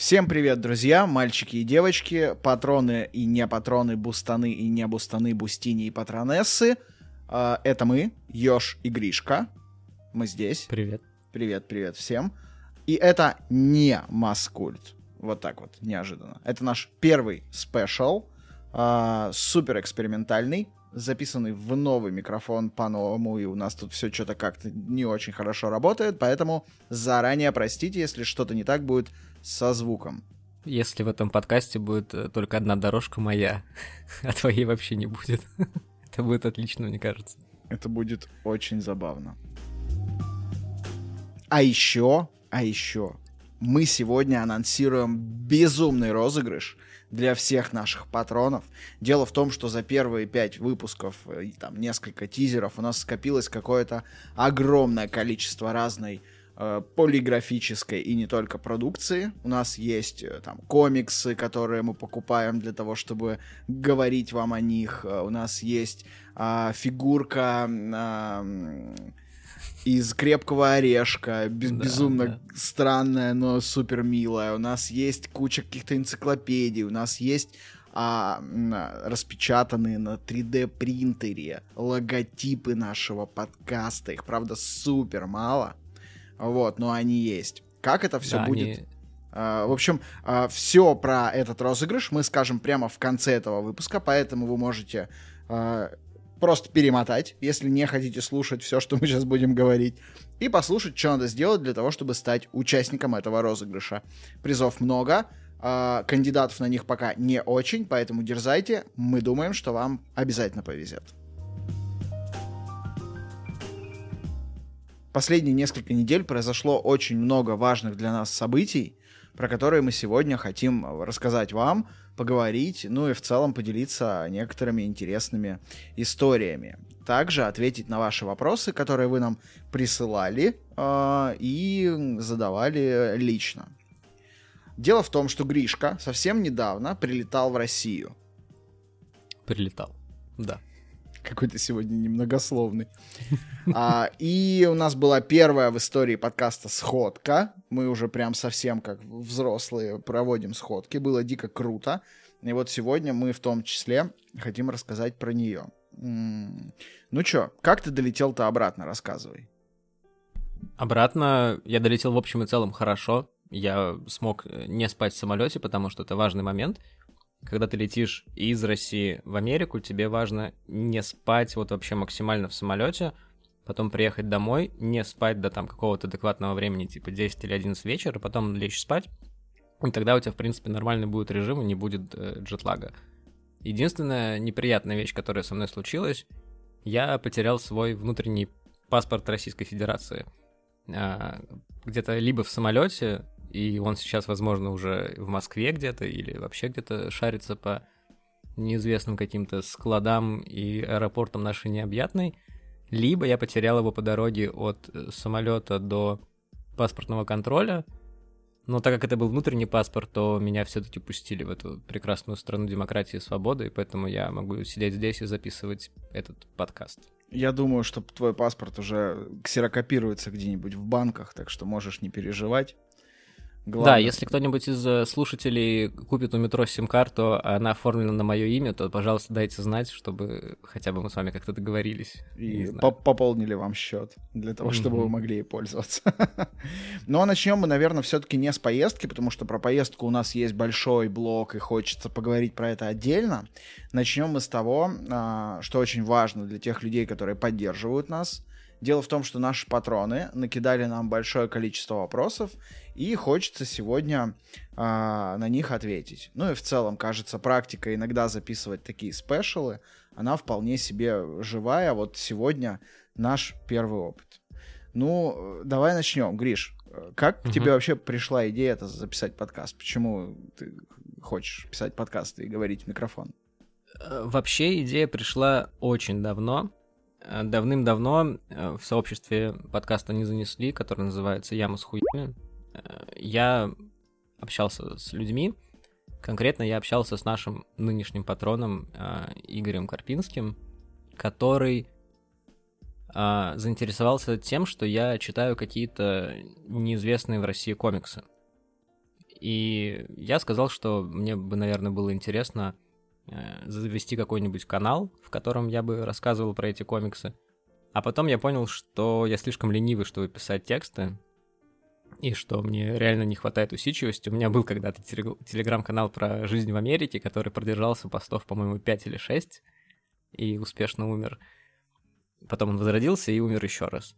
Всем привет, друзья, мальчики и девочки, патроны и не патроны, бустаны и не бустаны, бустини и патронессы. А, Это мы, Ёж и Гришка. Мы здесь. Привет. Привет, привет всем. И это не Маскульт. Вот так вот, неожиданно. Это наш первый special, а, супер экспериментальный, записанный в новый микрофон по-новому, и у нас тут все что-то как-то не очень хорошо работает, поэтому заранее простите, если что-то не так будет со звуком. Если в этом подкасте будет э, только одна дорожка моя, а твоей вообще не будет. Это будет отлично, мне кажется. Это будет очень забавно. А еще, а еще, мы сегодня анонсируем безумный розыгрыш для всех наших патронов. Дело в том, что за первые пять выпусков, э, там несколько тизеров, у нас скопилось какое-то огромное количество разной э, полиграфической и не только продукции. У нас есть э, там комиксы, которые мы покупаем для того, чтобы говорить вам о них. Э, У нас есть а, фигурка м, из крепкого орешка, без- Да, безумно да. странная, но супер милая. У нас есть куча каких-то энциклопедий, у нас есть а, а, распечатанные на 3D принтере логотипы нашего подкаста. Их, правда, супер мало. Вот, но они есть. Как это все Да, будет? они- А, В общем, все про этот розыгрыш мы скажем прямо в конце этого выпуска, поэтому вы можете а, просто перемотать, если не хотите слушать все, что мы сейчас будем говорить, и послушать, что надо сделать для того, чтобы стать участником этого розыгрыша. Призов много, а, кандидатов на них пока не очень, поэтому дерзайте, мы думаем, что вам обязательно повезет. Последние несколько недель произошло очень много важных для нас событий, про которые мы сегодня хотим рассказать вам, поговорить, ну и в целом поделиться некоторыми интересными историями. Также ответить на ваши вопросы, которые вы нам присылали э, и задавали лично. Дело в том, что Гришка совсем недавно прилетал в Россию. Прилетал. Да. Какой ты сегодня немногословный. А, и у нас была первая в истории подкаста сходка. Мы уже прям совсем как взрослые проводим сходки. Было дико круто. И вот сегодня мы в том числе хотим рассказать про нее. Ну чё, как ты долетел-то обратно? Рассказывай. Обратно я долетел в общем и целом хорошо. Я смог э, не спать в самолете, потому что это важный момент. Когда ты летишь из России в Америку, тебе важно не спать вот вообще максимально в самолете, потом приехать домой, не спать до там какого-то адекватного времени, типа 10 или 11 вечера, потом лечь спать, и тогда у тебя, в принципе, нормальный будет режим и не будет э, джетлага. Единственная неприятная вещь, которая со мной случилась, я потерял свой внутренний паспорт Российской Федерации. А, где-то либо в самолете, и он сейчас, возможно, уже в Москве где-то, или вообще где-то шарится по неизвестным каким-то складам и аэропортам нашей необъятной, либо я потерял его по дороге от самолета до паспортного контроля, но так как это был внутренний паспорт, то меня все-таки пустили в эту прекрасную страну демократии и свободы, и поэтому я могу сидеть здесь и записывать этот подкаст. Я думаю, что твой паспорт уже ксерокопируется где-нибудь в банках, так что можешь не переживать. Да, Главное- если кто-нибудь из э, слушателей купит у метро сим-карту, а она оформлена на мое имя, то, пожалуйста, дайте знать, чтобы хотя бы мы с вами как-то договорились. и по- пополнили вам счет для того, чтобы вы Мгм. могли ей пользоваться. Ну а начнем мы, наверное, все-таки не с поездки, потому что про поездку у нас есть большой блок, и хочется поговорить про это отдельно. Начнем мы с того, а, что очень важно для тех людей, которые поддерживают нас. Дело в том, что наши патроны накидали нам большое количество вопросов, и хочется сегодня а, на них ответить. Ну и в целом, кажется, практика иногда записывать такие спешалы, она вполне себе живая. Вот сегодня наш первый опыт. Ну, давай начнем. Гриш, как к Мгм. тебе вообще пришла идея это записать подкаст? Почему ты хочешь писать подкасты и говорить в микрофон? Э, Вообще идея пришла очень давно. Э, Давным-давно э, в сообществе подкаста не занесли, который называется «Яма с хуями». Э, Я общался с людьми, конкретно я общался с нашим нынешним патроном Игорем Карпинским, который заинтересовался тем, что я читаю какие-то неизвестные в России комиксы. И я сказал, что мне бы, наверное, было интересно завести какой-нибудь канал, в котором я бы рассказывал про эти комиксы. А потом я понял, что я слишком ленивый, чтобы писать тексты, и что мне реально не хватает усидчивости. У меня был когда-то телеграм-канал про жизнь в Америке, который продержался постов, по-моему, 5 или 6, и успешно умер. Потом он возродился и умер еще раз.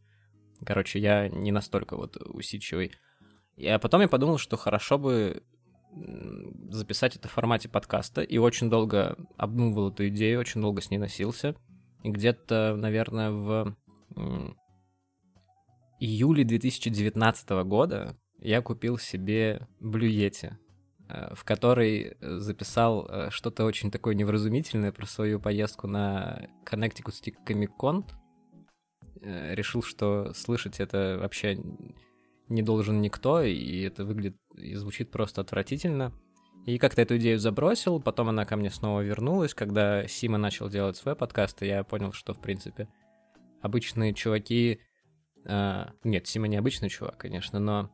Короче, я не настолько вот усидчивый. А потом я подумал, что хорошо бы записать это в формате подкаста, и очень долго обдумывал эту идею, очень долго с ней носился. И где-то, наверное, в июле 2019 года я купил себе Yeti, э, в которой записал э, что-то очень такое невразумительное про свою поездку на Connecticut Comic Con. Э, решил, что слышать это вообще не должен никто, и это выглядит и звучит просто отвратительно. И как-то эту идею забросил, потом она ко мне снова вернулась, когда Сима начал делать свой подкаст, и я понял, что, в принципе, обычные чуваки а, нет, Сима не обычный чувак, конечно, но...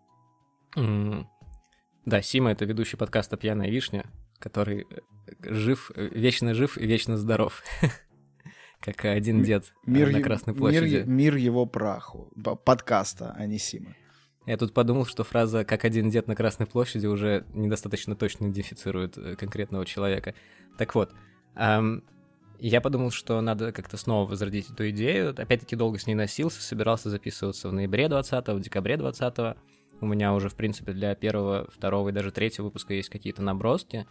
Да, Сима — это ведущий подкаста «Пьяная вишня», который э, жив, э, вечно жив и вечно здоров. Как один дед э, мир, на Красной площади. Мир, мир его праху. Подкаста, а не Сима. Я тут подумал, что фраза «как один дед на Красной площади» уже недостаточно точно идентифицирует конкретного человека. Так вот, я подумал, что надо как-то снова возродить эту идею. Опять-таки долго с ней носился, собирался записываться в ноябре 20 в декабре 20 -го. У меня уже, в принципе, для первого, второго и даже третьего выпуска есть какие-то наброски.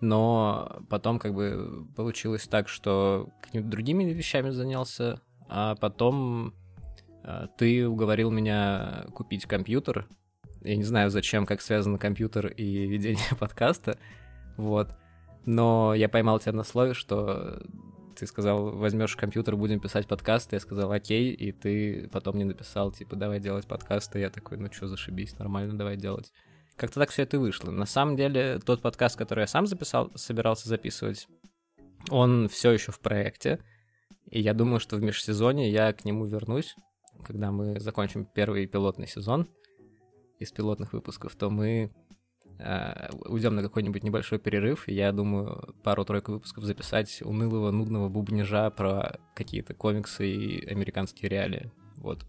Но потом как бы получилось так, что какими-то другими вещами занялся, а потом э, ты уговорил меня купить компьютер. Я не знаю, зачем, как связан компьютер и ведение подкаста. Вот. Но я поймал тебя на слове, что ты сказал, возьмешь компьютер, будем писать подкасты. Я сказал, окей, и ты потом мне написал, типа, давай делать подкасты. Я такой, ну что, зашибись, нормально, давай делать. Как-то так все это вышло. На самом деле, тот подкаст, который я сам записал, собирался записывать, он все еще в проекте. И я думаю, что в межсезонье я к нему вернусь, когда мы закончим первый пилотный сезон из пилотных выпусков, то мы Э, уйдем на какой-нибудь небольшой перерыв, и я думаю, пару-тройку выпусков записать унылого, нудного бубнижа про какие-то комиксы и американские реалии. Вот.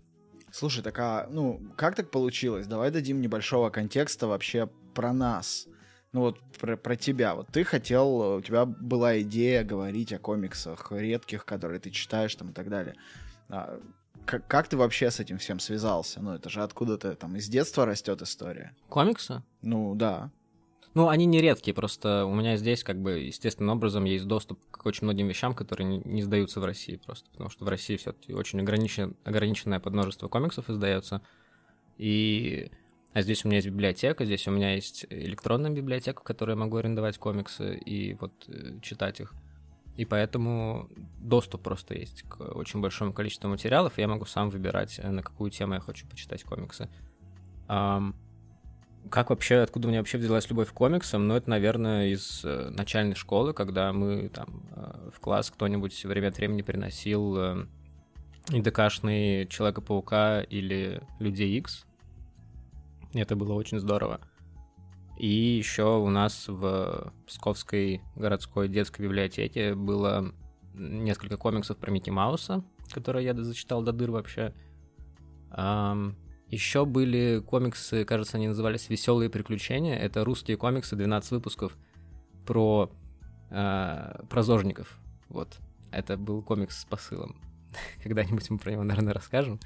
Слушай, так а, ну, как так получилось? Давай дадим небольшого контекста вообще про нас. Ну вот про, про тебя. Вот ты хотел, у тебя была идея говорить о комиксах редких, которые ты читаешь там и так далее. А, как, как ты вообще с этим всем связался? Ну, это же откуда-то там из детства растет история. Комиксы? Ну, да. Ну, они не редкие, просто у меня здесь, как бы, естественным образом есть доступ к очень многим вещам, которые не, не сдаются в России просто, потому что в России все-таки очень ограничен, ограниченное подмножество комиксов издается, и... А здесь у меня есть библиотека, здесь у меня есть электронная библиотека, в которой я могу арендовать комиксы и вот э, читать их. И поэтому доступ просто есть к очень большому количеству материалов, и я могу сам выбирать, э, на какую тему я хочу почитать комиксы. Um, как вообще, откуда у меня вообще взялась любовь к комиксам? Ну, это, наверное, из э, начальной школы, когда мы там э, в класс кто-нибудь время от времени приносил ИДКшный Человека-паука или Людей Икс. Это было очень здорово. И еще у нас в Псковской городской детской библиотеке было несколько комиксов про Микки Мауса, которые я зачитал до дыр вообще. Еще были комиксы, кажется, они назывались «Веселые приключения». Это русские комиксы, 12 выпусков про, э, про зожников. Вот. Это был комикс с посылом. Когда-нибудь мы про него, наверное, расскажем.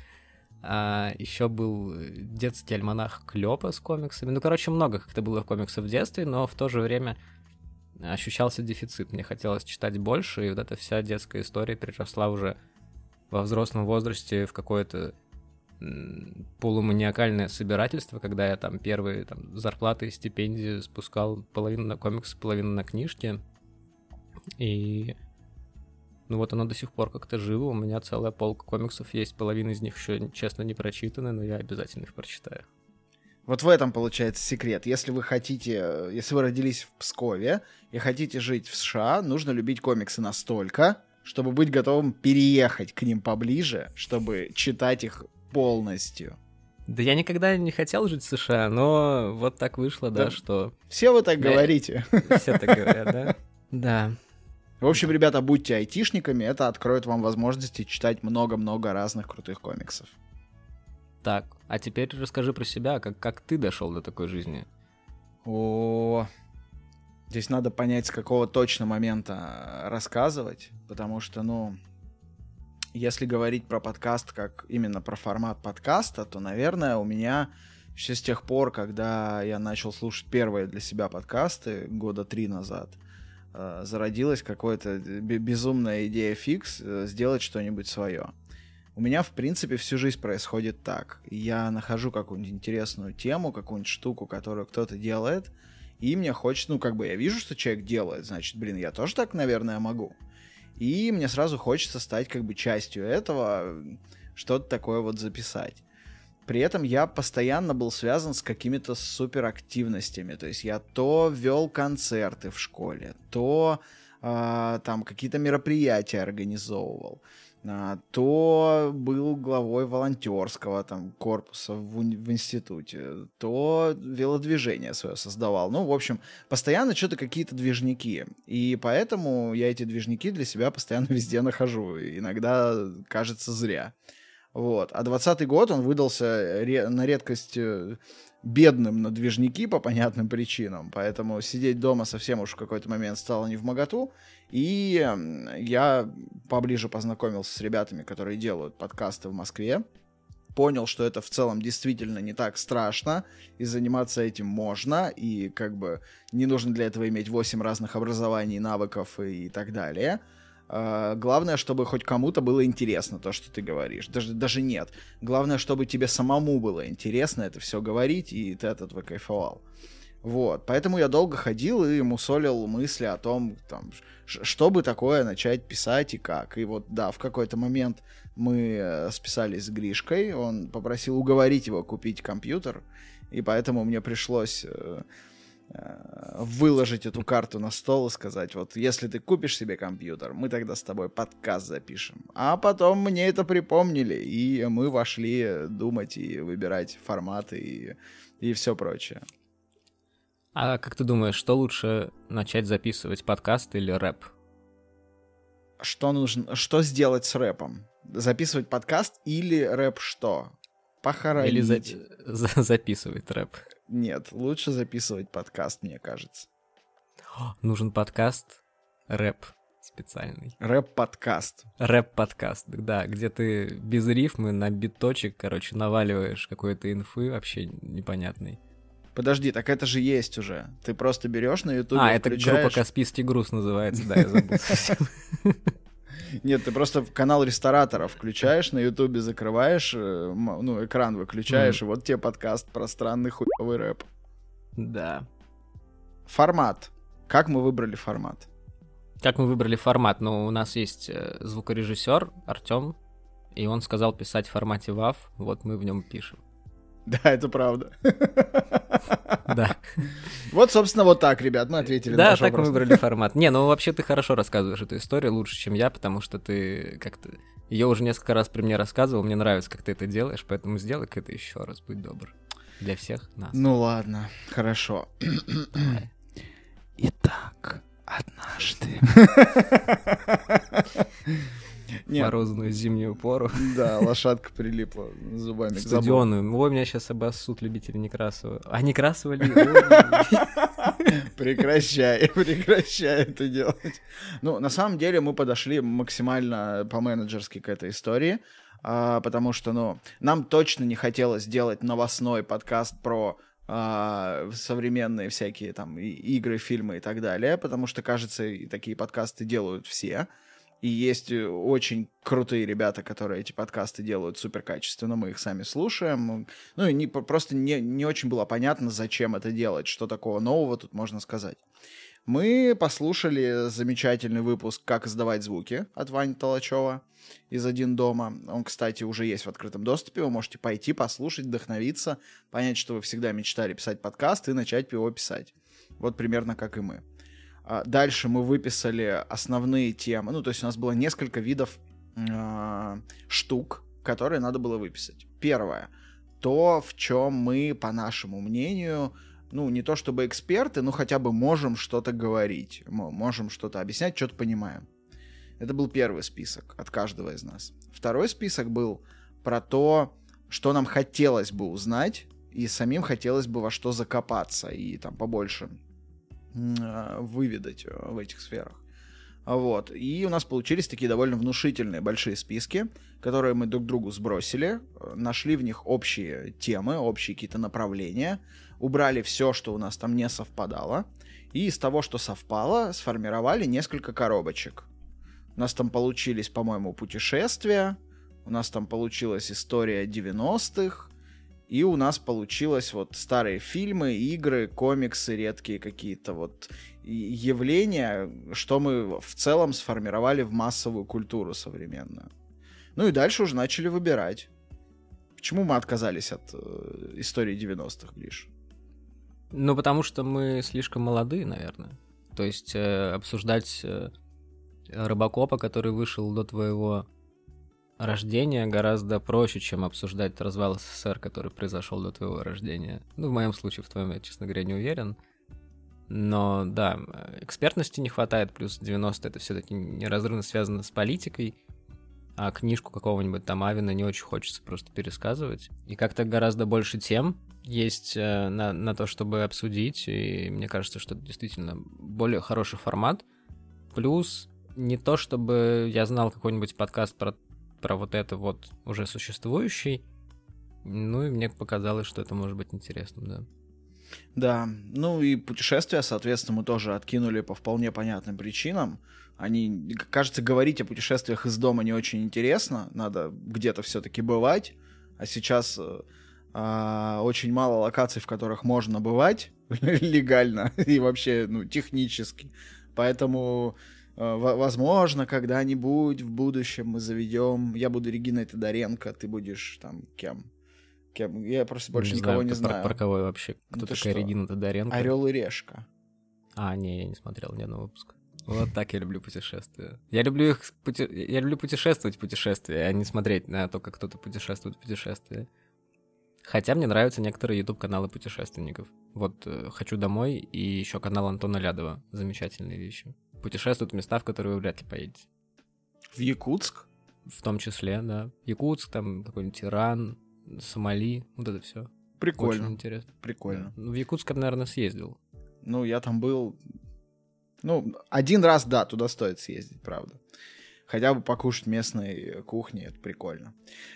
А, еще был детский альманах Клёпа с комиксами. Ну, короче, много как-то было комиксов в детстве, но в то же время ощущался дефицит. Мне хотелось читать больше, и вот эта вся детская история переросла уже во взрослом возрасте в какое-то полуманиакальное собирательство, когда я там первые там, зарплаты и стипендии спускал половину на комиксы, половину на книжки. И ну вот оно до сих пор как-то живо. У меня целая полка комиксов есть. Половина из них еще, честно, не прочитаны, но я обязательно их прочитаю. Вот в этом получается секрет. Если вы хотите, если вы родились в Пскове и хотите жить в США, нужно любить комиксы настолько, чтобы быть готовым переехать к ним поближе, чтобы читать их полностью. Да я никогда не хотел жить в США, но вот так вышло, да, Да. что... Все вы так Да. говорите. Все так говорят, да? Да. В общем, ребята, будьте айтишниками, это откроет вам возможности читать много-много разных крутых комиксов. Так, а теперь расскажи про себя, как, как ты дошел до такой жизни. О, здесь надо понять, с какого точно момента рассказывать, потому что, ну, если говорить про подкаст как именно про формат подкаста, то, наверное, у меня еще с тех пор, когда я начал слушать первые для себя подкасты года три назад, э, зародилась какая-то бе- безумная идея фикс э, сделать что-нибудь свое. У меня, в принципе, всю жизнь происходит так. Я нахожу какую-нибудь интересную тему, какую-нибудь штуку, которую кто-то делает, и мне хочется, ну, как бы я вижу, что человек делает, значит, блин, я тоже так, наверное, могу. И мне сразу хочется стать как бы частью этого, что-то такое вот записать. При этом я постоянно был связан с какими-то суперактивностями. То есть я то вел концерты в школе, то а, там какие-то мероприятия организовывал, а, то был главой волонтерского там корпуса в, в институте, то велодвижение свое создавал. Ну, в общем, постоянно что-то какие-то движники. И поэтому я эти движники для себя постоянно везде нахожу. Иногда кажется зря. Вот. А 20 год он выдался ре- на редкость э, бедным на движники по понятным причинам. Поэтому сидеть дома совсем уж в какой-то момент стало не в моготу. И м, я поближе познакомился с ребятами, которые делают подкасты в Москве. Понял, что это в целом действительно не так страшно, и заниматься этим можно, и как бы не нужно для этого иметь 8 разных образований, навыков и так далее. А, Главное, чтобы хоть кому-то было интересно то, что ты говоришь. Даже, даже нет. Главное, чтобы тебе самому было интересно это все говорить, и ты от этого кайфовал. Вот. Поэтому я долго ходил и мусолил мысли о том, там, что бы такое начать писать и как. И вот, да, в какой-то момент мы э, списались с Гришкой, он попросил уговорить его купить компьютер, и поэтому мне пришлось э, выложить эту карту на стол и сказать, вот если ты купишь себе компьютер, мы тогда с тобой подкаст запишем. А потом мне это припомнили, и мы вошли думать и выбирать форматы и, и все прочее. А как ты думаешь, что лучше начать записывать, подкаст или рэп? Что нужно, что сделать с рэпом? Записывать подкаст или рэп что? Похоронить? Или за- за- записывать рэп? Нет, лучше записывать подкаст, мне кажется. Нужен подкаст, рэп специальный. Рэп-подкаст. Рэп-подкаст, да, где ты без рифмы на биточек, короче, наваливаешь какой-то инфы вообще непонятной. Подожди, так это же есть уже. Ты просто берешь на ютубе, а, это группа включаешь... Каспийский груз называется, да, я забыл. Нет, ты просто канал рестораторов включаешь, на ютубе закрываешь, э, ну, экран выключаешь, и вот тебе подкаст про странный хуевый рэп. Да. Формат. Как мы выбрали формат? Как мы выбрали формат? Ну, у нас есть э, звукорежиссер Артем, и он сказал писать в формате WAV, вот мы в нем пишем. Да, это правда. Да. Вот, собственно, вот так, ребят, мы ответили на Да, ваш так мы вопрос. выбрали формат. Не, ну вообще ты хорошо рассказываешь эту историю, лучше, чем я, потому что ты как-то... Ее уже несколько раз при мне рассказывал, мне нравится, как ты это делаешь, поэтому сделай-ка это еще раз, будь добр. Для всех нас. Ну ладно, хорошо. Итак, однажды. Нет, Морозную зимнюю пору. да, лошадка прилипла зубами к забору. Стадионную. Ой, меня сейчас обоссут любители Некрасова. А Некрасова ли? Прекращай, прекращай это делать. Ну, на самом деле мы подошли максимально по-менеджерски к этой истории, а, потому что, ну, нам точно не хотелось делать новостной подкаст про а, современные всякие там игры, фильмы и так далее, потому что, кажется, и такие подкасты делают все. И есть э, очень крутые ребята, которые эти подкасты делают супер качественно, мы их сами слушаем. Ну и не, просто не, не очень было понятно, зачем это делать, что такого нового тут можно сказать. Мы послушали замечательный выпуск «Как издавать звуки» от Вани Толачева из «Один дома». Он, кстати, уже есть в открытом доступе. Вы можете пойти, послушать, вдохновиться, понять, что вы всегда мечтали писать подкаст и начать его писать. Вот примерно как и мы. А Дальше мы выписали основные темы. Ну, то есть у нас было несколько видов а, штук, которые надо было выписать. Первое. то, в чем мы, по нашему мнению, ну, не то чтобы эксперты, но хотя бы можем что-то говорить, можем что-то объяснять, что-то понимаем. Это был первый список от каждого из нас. Второй список был про то, что нам хотелось бы узнать, и самим хотелось бы во что закопаться и там побольше э, выведать э, в этих сферах. Вот. И у нас получились такие довольно внушительные большие списки, которые мы друг другу сбросили, э, нашли в них общие темы, общие какие-то направления, убрали все, что у нас там не совпадало, и из того, что совпало, сформировали несколько коробочек. У нас там получились, по-моему, путешествия, у нас там получилась история 90-х, и у нас получилось вот старые фильмы, игры, комиксы, редкие какие-то вот явления, что мы в целом сформировали в массовую культуру современную. Ну и дальше уже начали выбирать. Почему мы отказались от э, истории 90-х, Гриш? Ну, потому что мы слишком молодые, наверное. То есть э, обсуждать э, Робокопа, который вышел до твоего рождения, гораздо проще, чем обсуждать развал СССР, который произошел до твоего рождения. Ну, в моем случае, в твоем, я, честно говоря, не уверен. Но да, экспертности не хватает, плюс 90 это все-таки неразрывно связано с политикой, а книжку какого-нибудь там Авина не очень хочется просто пересказывать. И как-то гораздо больше тем есть э, на, на то, чтобы обсудить, и мне кажется, что это действительно более хороший формат. Плюс не то, чтобы я знал какой-нибудь подкаст про, про вот это вот уже существующий, ну и мне показалось, что это может быть интересным, да. Да, ну и путешествия, соответственно, мы тоже откинули по вполне понятным причинам. Они, кажется, говорить о путешествиях из дома не очень интересно, надо где-то все-таки бывать, а сейчас э, э, очень мало локаций, в которых можно бывать легально и вообще, ну, технически. Поэтому, возможно, когда-нибудь в будущем мы заведем, я буду Региной Тодоренко, ты будешь там кем? Кем? Я просто больше не никого знаю, не знаю. Про, про кого вообще? Кто ну, такая? Регина Тодоренко? Орел и Решка. А, не, я не смотрел ни одного выпуска. Вот так я люблю путешествия. Я люблю их пути... я люблю путешествовать в путешествия, а не смотреть на то, как кто-то путешествует в путешествии. Хотя мне нравятся некоторые YouTube каналы путешественников. Вот э, хочу домой и еще канал Антона Лядова. Замечательные вещи. Путешествуют в места, в которые вы вряд ли поедете. В Якутск? В том числе, да. Якутск, там какой-нибудь Иран, Сомали, вот это все. Прикольно. Очень интересно. Прикольно. Ну, в Якутск, наверное, съездил. Ну, я там был... Ну, один раз, да, туда стоит съездить, правда. Хотя бы покушать местной кухни, это прикольно.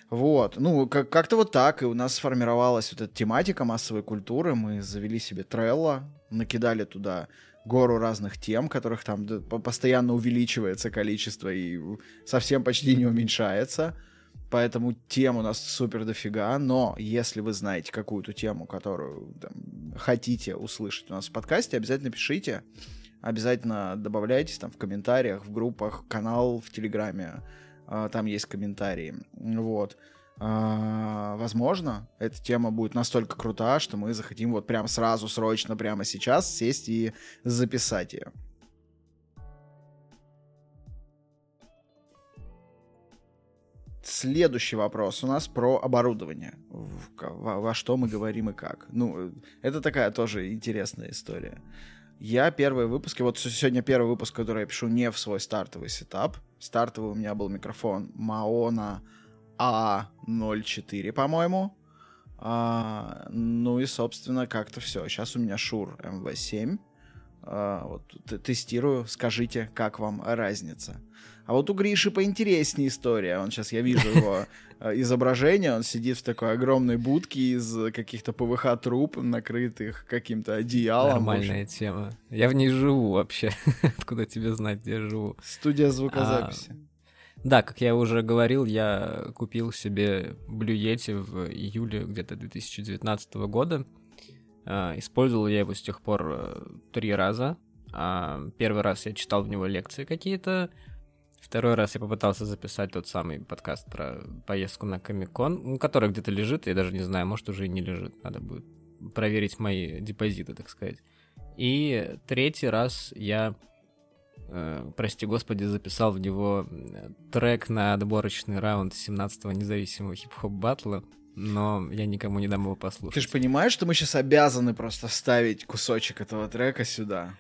Вот, ну, как- как-то вот так, и у нас сформировалась вот эта тематика массовой культуры, мы завели себе Трелло, накидали туда гору разных тем, которых там постоянно увеличивается количество и совсем почти не уменьшается. Поэтому тем у нас супер дофига, но если вы знаете какую-то тему, которую там, хотите услышать у нас в подкасте, обязательно пишите, обязательно добавляйтесь там в комментариях, в группах, канал в Телеграме, а, там есть комментарии, вот. А, возможно, эта тема будет настолько крута, что мы захотим вот прям сразу, срочно, прямо сейчас сесть и записать ее. Следующий вопрос у нас про оборудование. Во, во что мы говорим и как. Ну, это такая тоже интересная история. Я первые выпуски, вот сегодня первый выпуск, который я пишу не в свой стартовый сетап. Стартовый у меня был микрофон Maona A04, по-моему. А, ну и, собственно, как-то все. Сейчас у меня Shure MV7. А, вот тестирую. Скажите, как вам разница? А вот у Гриши поинтереснее история. Он сейчас, я вижу его э, изображение, он сидит в такой огромной будке из каких-то ПВХ труб, накрытых каким-то одеялом. Нормальная тема. Я в ней живу вообще. Откуда тебе знать, где я живу? Студия звукозаписи. А, да, как я уже говорил, я купил себе Yeti в июле где-то 2019 года. А, использовал я его с тех пор э, три раза. А, первый раз я читал в него лекции какие-то, Второй раз я попытался записать тот самый подкаст про поездку на Комикон, который где-то лежит, я даже не знаю, может уже и не лежит, надо будет проверить мои депозиты, так сказать. И третий раз я, э, прости господи, записал в него трек на отборочный раунд 17-го независимого хип-хоп батла. но я никому не дам его послушать. Ты же понимаешь, что мы сейчас обязаны просто вставить кусочек этого трека сюда?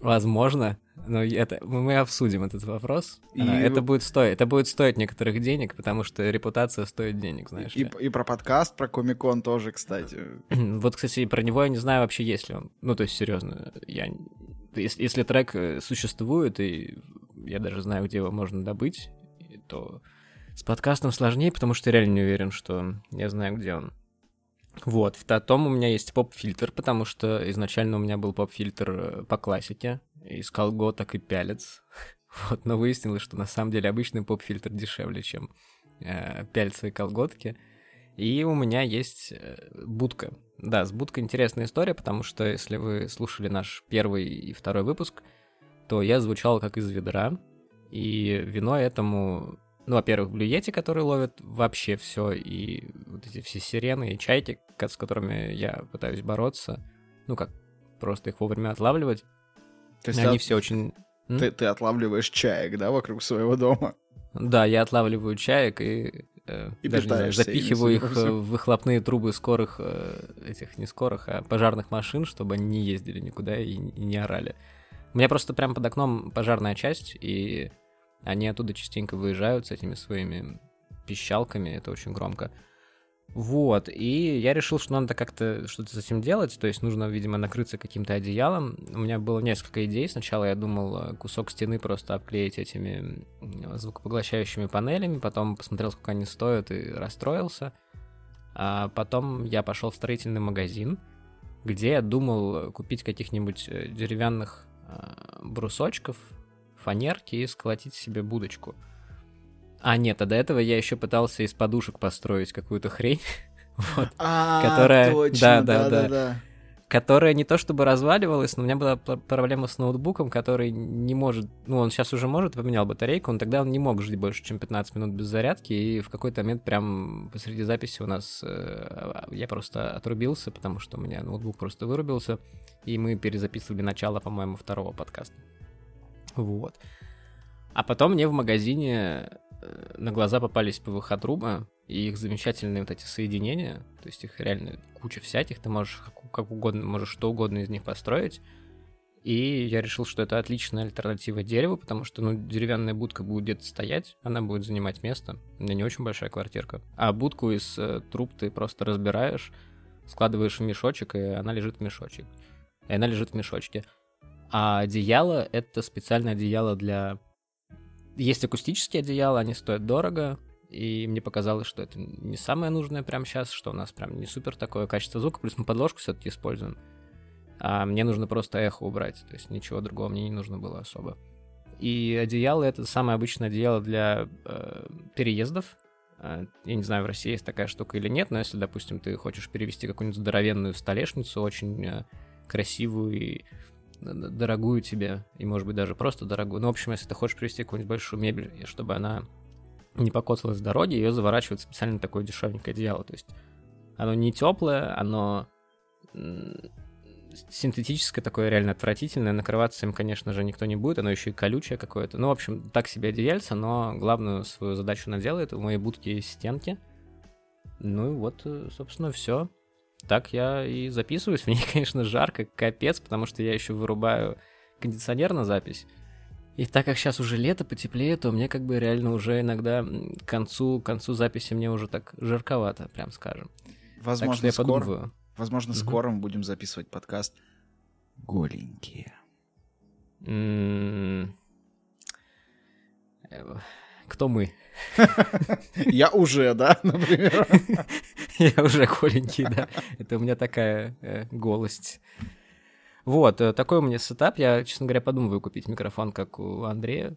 Возможно, но это мы обсудим этот вопрос. И... А, это будет стоить, это будет стоить некоторых денег, потому что репутация стоит денег, знаешь. И, и про подкаст, про Комикон тоже, кстати. вот, кстати, про него я не знаю вообще, есть ли он. Ну, то есть, серьезно, я если, если трек э, существует и я даже знаю, где его можно добыть, то с подкастом сложнее, потому что я реально не уверен, что я знаю, где он. Вот, в том у меня есть поп-фильтр, потому что изначально у меня был поп-фильтр э, по классике, из колготок и пялец. Вот, но выяснилось, что на самом деле обычный поп-фильтр дешевле, чем э, пяльцы и колготки. И у меня есть э, будка. Да, с будкой интересная история, потому что если вы слушали наш первый и второй выпуск, то я звучал как из ведра, и виной этому ну, во-первых, блюети, которые ловят вообще все, и вот эти все сирены и чайки, с которыми я пытаюсь бороться, ну, как просто их вовремя отлавливать. То есть они от... все очень... Ты, ты отлавливаешь чаек, да, вокруг своего дома? Да, я отлавливаю чаек и, э, и даже, знаю, запихиваю их в выхлопные трубы скорых, э, этих не скорых, а пожарных машин, чтобы они не ездили никуда и, и не орали. У меня просто прямо под окном пожарная часть, и они оттуда частенько выезжают с этими своими пищалками, это очень громко. Вот, и я решил, что надо как-то что-то с этим делать, то есть нужно, видимо, накрыться каким-то одеялом. У меня было несколько идей. Сначала я думал э, кусок стены просто обклеить этими звукопоглощающими панелями, потом посмотрел, сколько они стоят, и расстроился. А потом я пошел в строительный магазин, где я думал купить каких-нибудь э, деревянных э, брусочков, фанерки и сколотить себе будочку. А нет, а до этого я еще пытался из подушек построить какую-то хрень. вот, а, которая, точно, да, да, да, да, которая не то чтобы разваливалась, но у меня была проблема с ноутбуком, который не может, ну он сейчас уже может, поменял батарейку, но тогда он не мог жить больше, чем 15 минут без зарядки, и в какой-то момент прям посреди записи у нас э, я просто отрубился, потому что у меня ноутбук просто вырубился, и мы перезаписывали начало, по-моему, второго подкаста. Вот. А потом мне в магазине на глаза попались ПВХ-трубы и их замечательные вот эти соединения, то есть их реально куча всяких, ты можешь как угодно, можешь что угодно из них построить. И я решил, что это отличная альтернатива дереву, потому что, ну, деревянная будка будет где-то стоять, она будет занимать место. У меня не очень большая квартирка. А будку из э, труб ты просто разбираешь, складываешь в мешочек, и она лежит в мешочек. И она лежит в мешочке. А одеяло — это специальное одеяло для... Есть акустические одеяла, они стоят дорого, и мне показалось, что это не самое нужное прямо сейчас, что у нас прям не супер такое качество звука, плюс мы подложку все-таки используем. А мне нужно просто эхо убрать, то есть ничего другого мне не нужно было особо. И одеяло — это самое обычное одеяло для э, переездов. Э, я не знаю, в России есть такая штука или нет, но если, допустим, ты хочешь перевести какую-нибудь здоровенную столешницу, очень э, красивую и дорогую тебе, и может быть даже просто дорогую. Ну, в общем, если ты хочешь привезти какую-нибудь большую мебель, чтобы она не покоцалась с дороги, ее заворачивают специально такое дешевенькое одеяло. То есть оно не теплое, оно синтетическое такое реально отвратительное. Накрываться им, конечно же, никто не будет, оно еще и колючее какое-то. Ну, в общем, так себе одеяльце, но главную свою задачу она делает. У моей будки есть стенки. Ну и вот, э, собственно, все так я и записываюсь. В ней, конечно, жарко, капец, потому что я еще вырубаю кондиционер на запись. И так как сейчас уже лето, потеплее, то мне как бы реально уже иногда к концу, к концу записи мне уже так жарковато, прям скажем. Возможно, так что я скоро, подумываю. Возможно, угу. скоро мы будем записывать подкаст «Голенькие». М-м-м. Кто мы? Я уже, да, например. Я уже голенький, да. Это у меня такая э, голость. Вот, э, такой у меня сетап. Я, честно говоря, подумываю купить микрофон, как у Андрея.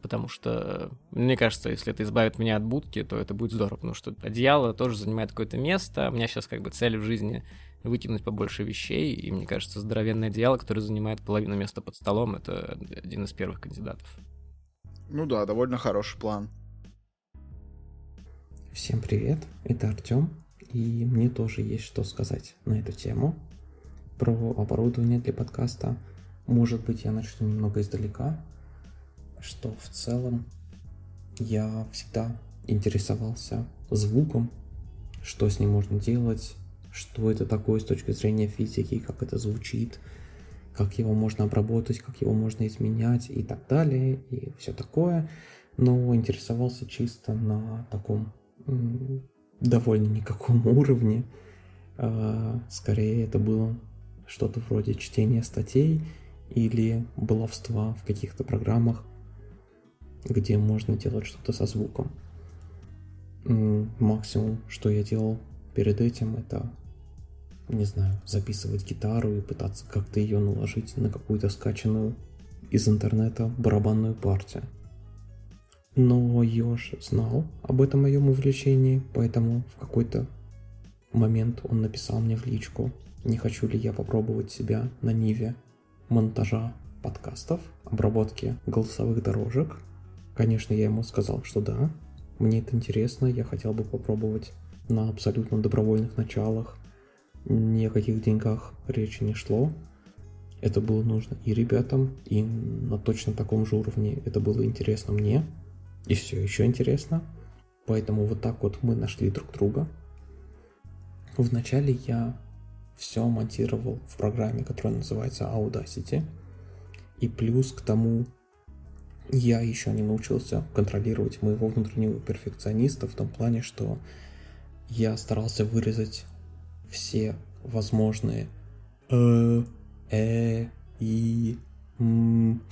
Потому что, мне кажется, если это избавит меня от будки, то это будет здорово, потому что одеяло тоже занимает какое-то место. У меня сейчас как бы цель в жизни выкинуть побольше вещей, и мне кажется, здоровенное одеяло, которое занимает половину места под столом, это один из первых кандидатов. Ну да, довольно хороший план. Всем привет, это Артем, и мне тоже есть что сказать на эту тему про оборудование для подкаста. Может быть, я начну немного издалека, что в целом я всегда интересовался звуком, что с ним можно делать, что это такое с точки зрения физики, как это звучит, как его можно обработать, как его можно изменять и так далее, и все такое. Но интересовался чисто на таком довольно никаком уровне. А, скорее это было что-то вроде чтения статей или баловства в каких-то программах, где можно делать что-то со звуком. Максимум, что я делал перед этим, это, не знаю, записывать гитару и пытаться как-то ее наложить на какую-то скачанную из интернета барабанную партию. Но Ёж знал об этом моем увлечении, поэтому в какой-то момент он написал мне в личку, не хочу ли я попробовать себя на Ниве монтажа подкастов, обработки голосовых дорожек. Конечно, я ему сказал, что да, мне это интересно, я хотел бы попробовать на абсолютно добровольных началах. Ни о каких деньгах речи не шло. Это было нужно и ребятам, и на точно таком же уровне это было интересно мне, и все еще интересно. Поэтому вот так вот мы нашли друг друга. Вначале я все монтировал в программе, которая называется Audacity. И плюс к тому я еще не научился контролировать моего внутреннего перфекциониста в том плане, что я старался вырезать все возможные э, э, и, м,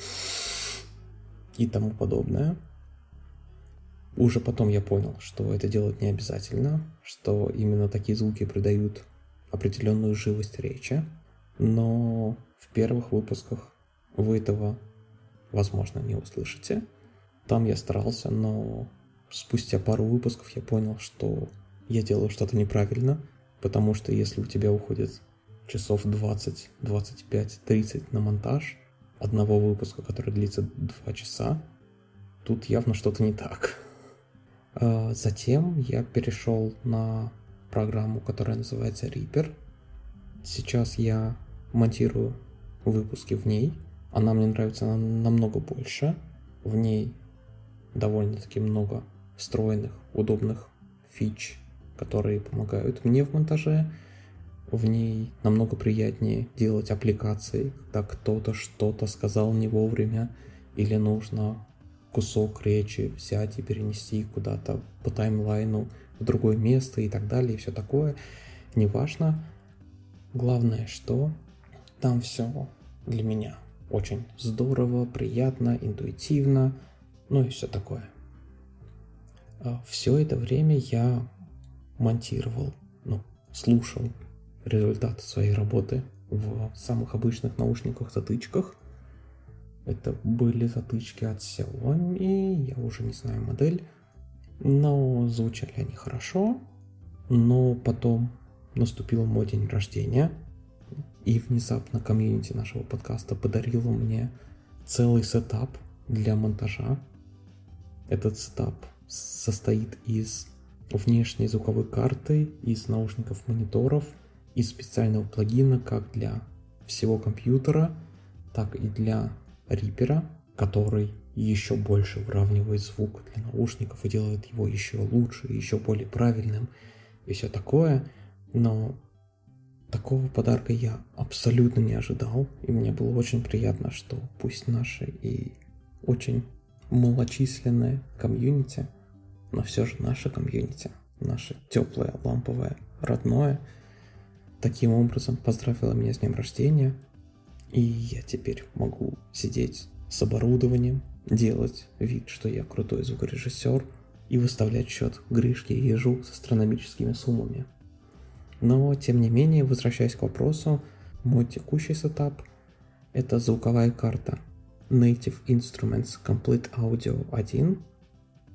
и тому подобное. Уже потом я понял, что это делать не обязательно, что именно такие звуки придают определенную живость речи, но в первых выпусках вы этого, возможно, не услышите. Там я старался, но спустя пару выпусков я понял, что я делаю что-то неправильно, потому что если у тебя уходит часов 20, 25, 30 на монтаж одного выпуска, который длится 2 часа, тут явно что-то не так. А, затем я перешел на программу, которая называется Reaper. Сейчас я монтирую выпуски в ней. Она мне нравится намного больше. В ней довольно-таки много встроенных, удобных фич, которые помогают мне в монтаже. В ней намного приятнее делать аппликации, когда кто-то что-то сказал не вовремя или нужно кусок речи взять и перенести куда-то по таймлайну в другое место и так далее, и все такое. Неважно. Главное, что там все для меня очень здорово, приятно, интуитивно, ну и все такое. А все это время я монтировал, ну, слушал результаты своей работы в самых обычных наушниках-затычках. Это были затычки от Xiaomi, я уже не знаю модель, но звучали они хорошо. Но потом наступил мой день рождения, и внезапно комьюнити нашего подкаста подарило мне целый setup для монтажа. Этот setup состоит из внешней звуковой карты, из наушников мониторов, из специального плагина как для всего компьютера, так и для рипера, который еще больше выравнивает звук для наушников и делает его еще лучше, еще более правильным и все такое. Но такого подарка я абсолютно не ожидал, и мне было очень приятно, что пусть наши и очень малочисленное комьюнити, но все же наше комьюнити, наше теплое, ламповое, родное, таким образом поздравило меня с днем рождения, и я теперь могу сидеть с оборудованием, делать вид, что я крутой звукорежиссер, и выставлять счет Гришке и Ежу с астрономическими суммами. Но, тем не менее, возвращаясь к вопросу, мой текущий сетап – это звуковая карта Native Instruments Complete Audio 1,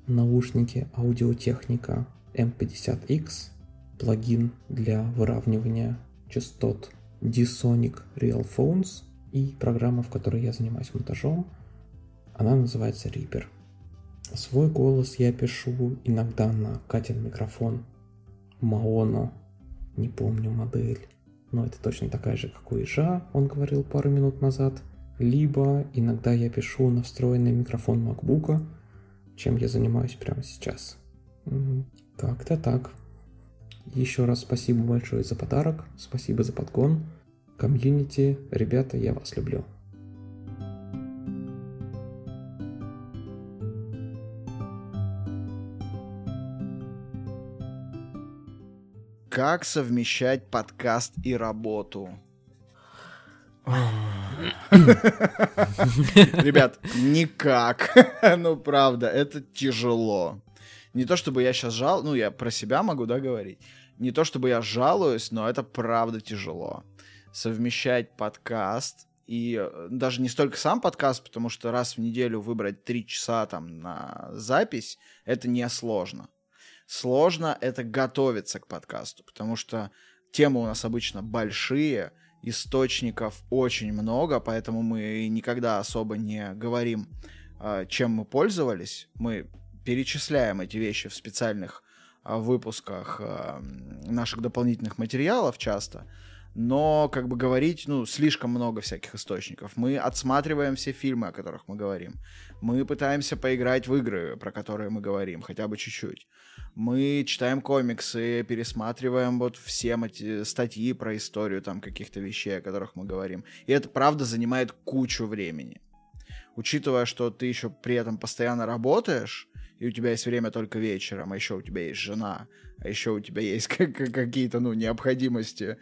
наушники аудиотехника M50X, плагин для выравнивания частот D-Sonic Real Phones и программа, в которой я занимаюсь монтажом, она называется Reaper. Свой голос я пишу иногда на Катин микрофон Маоно, не помню модель, но это точно такая же, как у Ижа, он говорил пару минут назад. Либо иногда я пишу на встроенный микрофон MacBook, чем я занимаюсь прямо сейчас. Как-то так. Еще раз спасибо большое за подарок, спасибо за подгон. Комьюнити, ребята, я вас люблю. Как совмещать подкаст и работу? Ребят, никак. Ну, правда, это тяжело. Не то чтобы я сейчас жал, ну, я про себя могу, да, говорить. Не то чтобы я жалуюсь, но это правда тяжело. Совмещать подкаст и э, даже не столько сам подкаст, потому что раз в неделю выбрать три часа там на запись, это не сложно. Сложно это готовиться к подкасту, потому что темы у нас обычно большие, источников очень много, поэтому мы никогда особо не говорим, а, чем мы пользовались. Мы перечисляем эти вещи в специальных а, выпусках а, наших дополнительных материалов часто, но, как бы говорить, ну, слишком много всяких источников. Мы отсматриваем все фильмы, о которых мы говорим. Мы пытаемся поиграть в игры, про которые мы говорим, хотя бы чуть-чуть. Мы читаем комиксы, пересматриваем вот все статьи про историю там каких-то вещей, о которых мы говорим. И это, правда, занимает кучу времени. Учитывая, что ты еще при этом постоянно работаешь, и у тебя есть время только вечером, а еще у тебя есть жена, а еще у тебя есть какие-то, ну, необходимости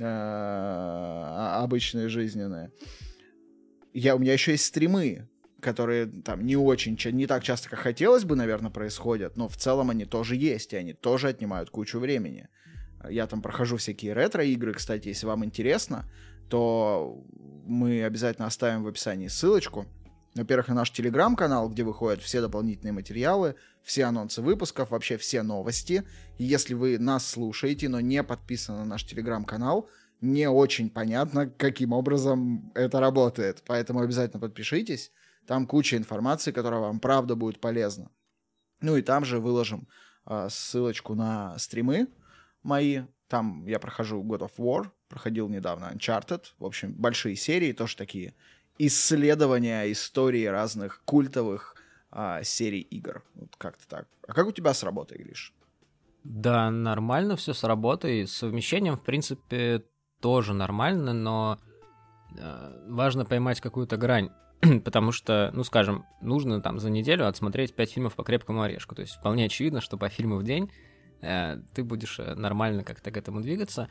обычные жизненные. Я, у меня еще есть стримы, которые там не очень, не так часто, как хотелось бы, наверное, происходят, но в целом они тоже есть, и они тоже отнимают кучу времени. Я там прохожу всякие ретро-игры, кстати, если вам интересно, то мы обязательно оставим в описании ссылочку во-первых, на наш телеграм-канал, где выходят все дополнительные материалы, все анонсы выпусков, вообще все новости. Если вы нас слушаете, но не подписаны на наш телеграм-канал, не очень понятно, каким образом это работает. Поэтому обязательно подпишитесь. Там куча информации, которая вам правда будет полезна. Ну и там же выложим э, ссылочку на стримы мои. Там я прохожу God of War, проходил недавно Uncharted. В общем, большие серии, тоже такие исследования истории разных культовых а, серий игр. Вот как-то так. А как у тебя с работой, Гриш? Да, нормально все с работой. С совмещением, в принципе, тоже нормально, но э, важно поймать какую-то грань. Потому что, ну, скажем, нужно там за неделю отсмотреть 5 фильмов по крепкому орешку. То есть вполне очевидно, что по фильму в день э, ты будешь э, нормально как-то к этому двигаться.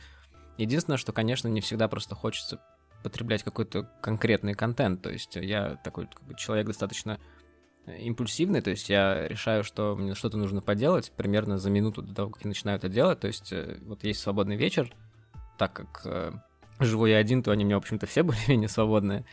Единственное, что, конечно, не всегда просто хочется потреблять какой-то конкретный контент. То есть я такой как бы, человек достаточно импульсивный, то есть я решаю, что мне что-то нужно поделать примерно за минуту до того, как я начинаю это делать. То есть э, вот есть свободный вечер, так как э, живу я один, то они меня, в общем-то, все более-менее свободные,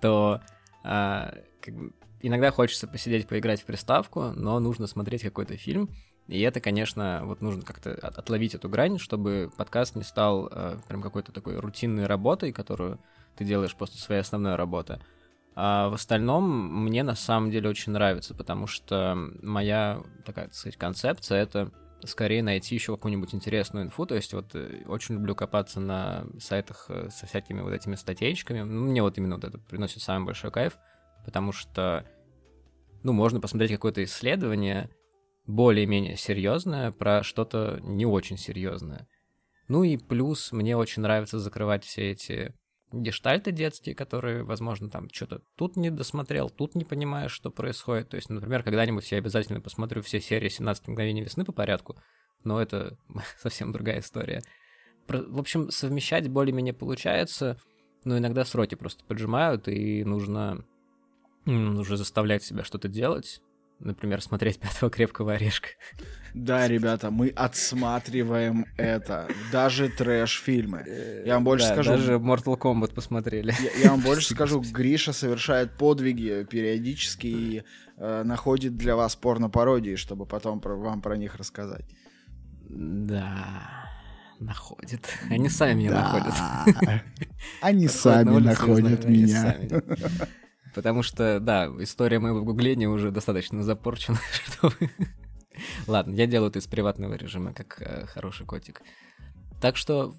то э, как бы, иногда хочется посидеть, поиграть в приставку, но нужно смотреть какой-то фильм, и это, конечно, вот нужно как-то отловить эту грань, чтобы подкаст не стал э, прям какой-то такой рутинной работой, которую ты делаешь после своей основной работы. А в остальном мне на самом деле очень нравится, потому что моя такая, так сказать, концепция это скорее найти еще какую-нибудь интересную инфу. То есть вот э, очень люблю копаться на сайтах э, со всякими вот этими статейками. Ну, мне вот именно вот это приносит самый большой кайф, потому что, ну, можно посмотреть какое-то исследование, более-менее серьезное про что-то не очень серьезное. Ну и плюс мне очень нравится закрывать все эти гештальты детские, которые, возможно, там что-то тут не досмотрел, тут не понимаешь, что происходит. То есть, например, когда-нибудь я обязательно посмотрю все серии 17 мгновений весны по порядку, но это совсем другая история. В общем, совмещать более-менее получается, но иногда сроки просто поджимают, и нужно уже заставлять себя что-то делать например, смотреть пятого крепкого орешка. Да, ребята, мы отсматриваем это. Даже трэш-фильмы. Я вам больше да, скажу... Даже Mortal Kombat посмотрели. Я, я вам больше скажу, Гриша совершает подвиги периодически и э, находит для вас порно-пародии, чтобы потом про, вам про них рассказать. Да, находит. Они сами меня находят. Они сами находят меня. Потому что, да, история моего гугления уже достаточно запорчена, чтобы... Ладно, я делаю это из приватного режима, как э, хороший котик. Так что,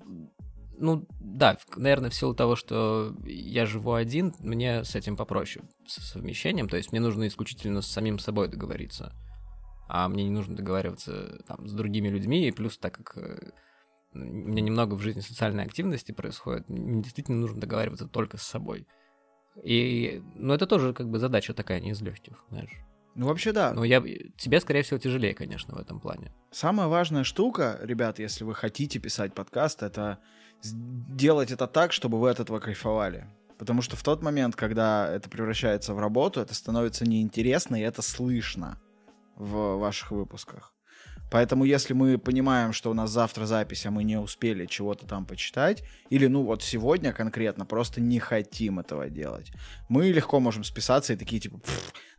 ну, да, наверное, в силу того, что я живу один, мне с этим попроще, с совмещением. То есть мне нужно исключительно с самим собой договориться. а мне не нужно договариваться там с другими людьми, и плюс так как э, у меня немного в жизни социальной активности происходит, мне действительно нужно договариваться только с собой. И, ну, это тоже как бы задача такая не из легких, знаешь. Ну, вообще, да. Но я, тебе, скорее всего, тяжелее, конечно, в этом плане. Самая важная штука, ребят, если вы хотите писать подкаст, это сделать это так, чтобы вы от этого кайфовали. Потому что в тот момент, когда это превращается в работу, это становится неинтересно, и это слышно в ваших выпусках. Поэтому если мы понимаем, что у нас завтра запись, а мы не успели чего-то там почитать, или ну вот сегодня конкретно просто не хотим этого делать, мы легко можем списаться и такие типа,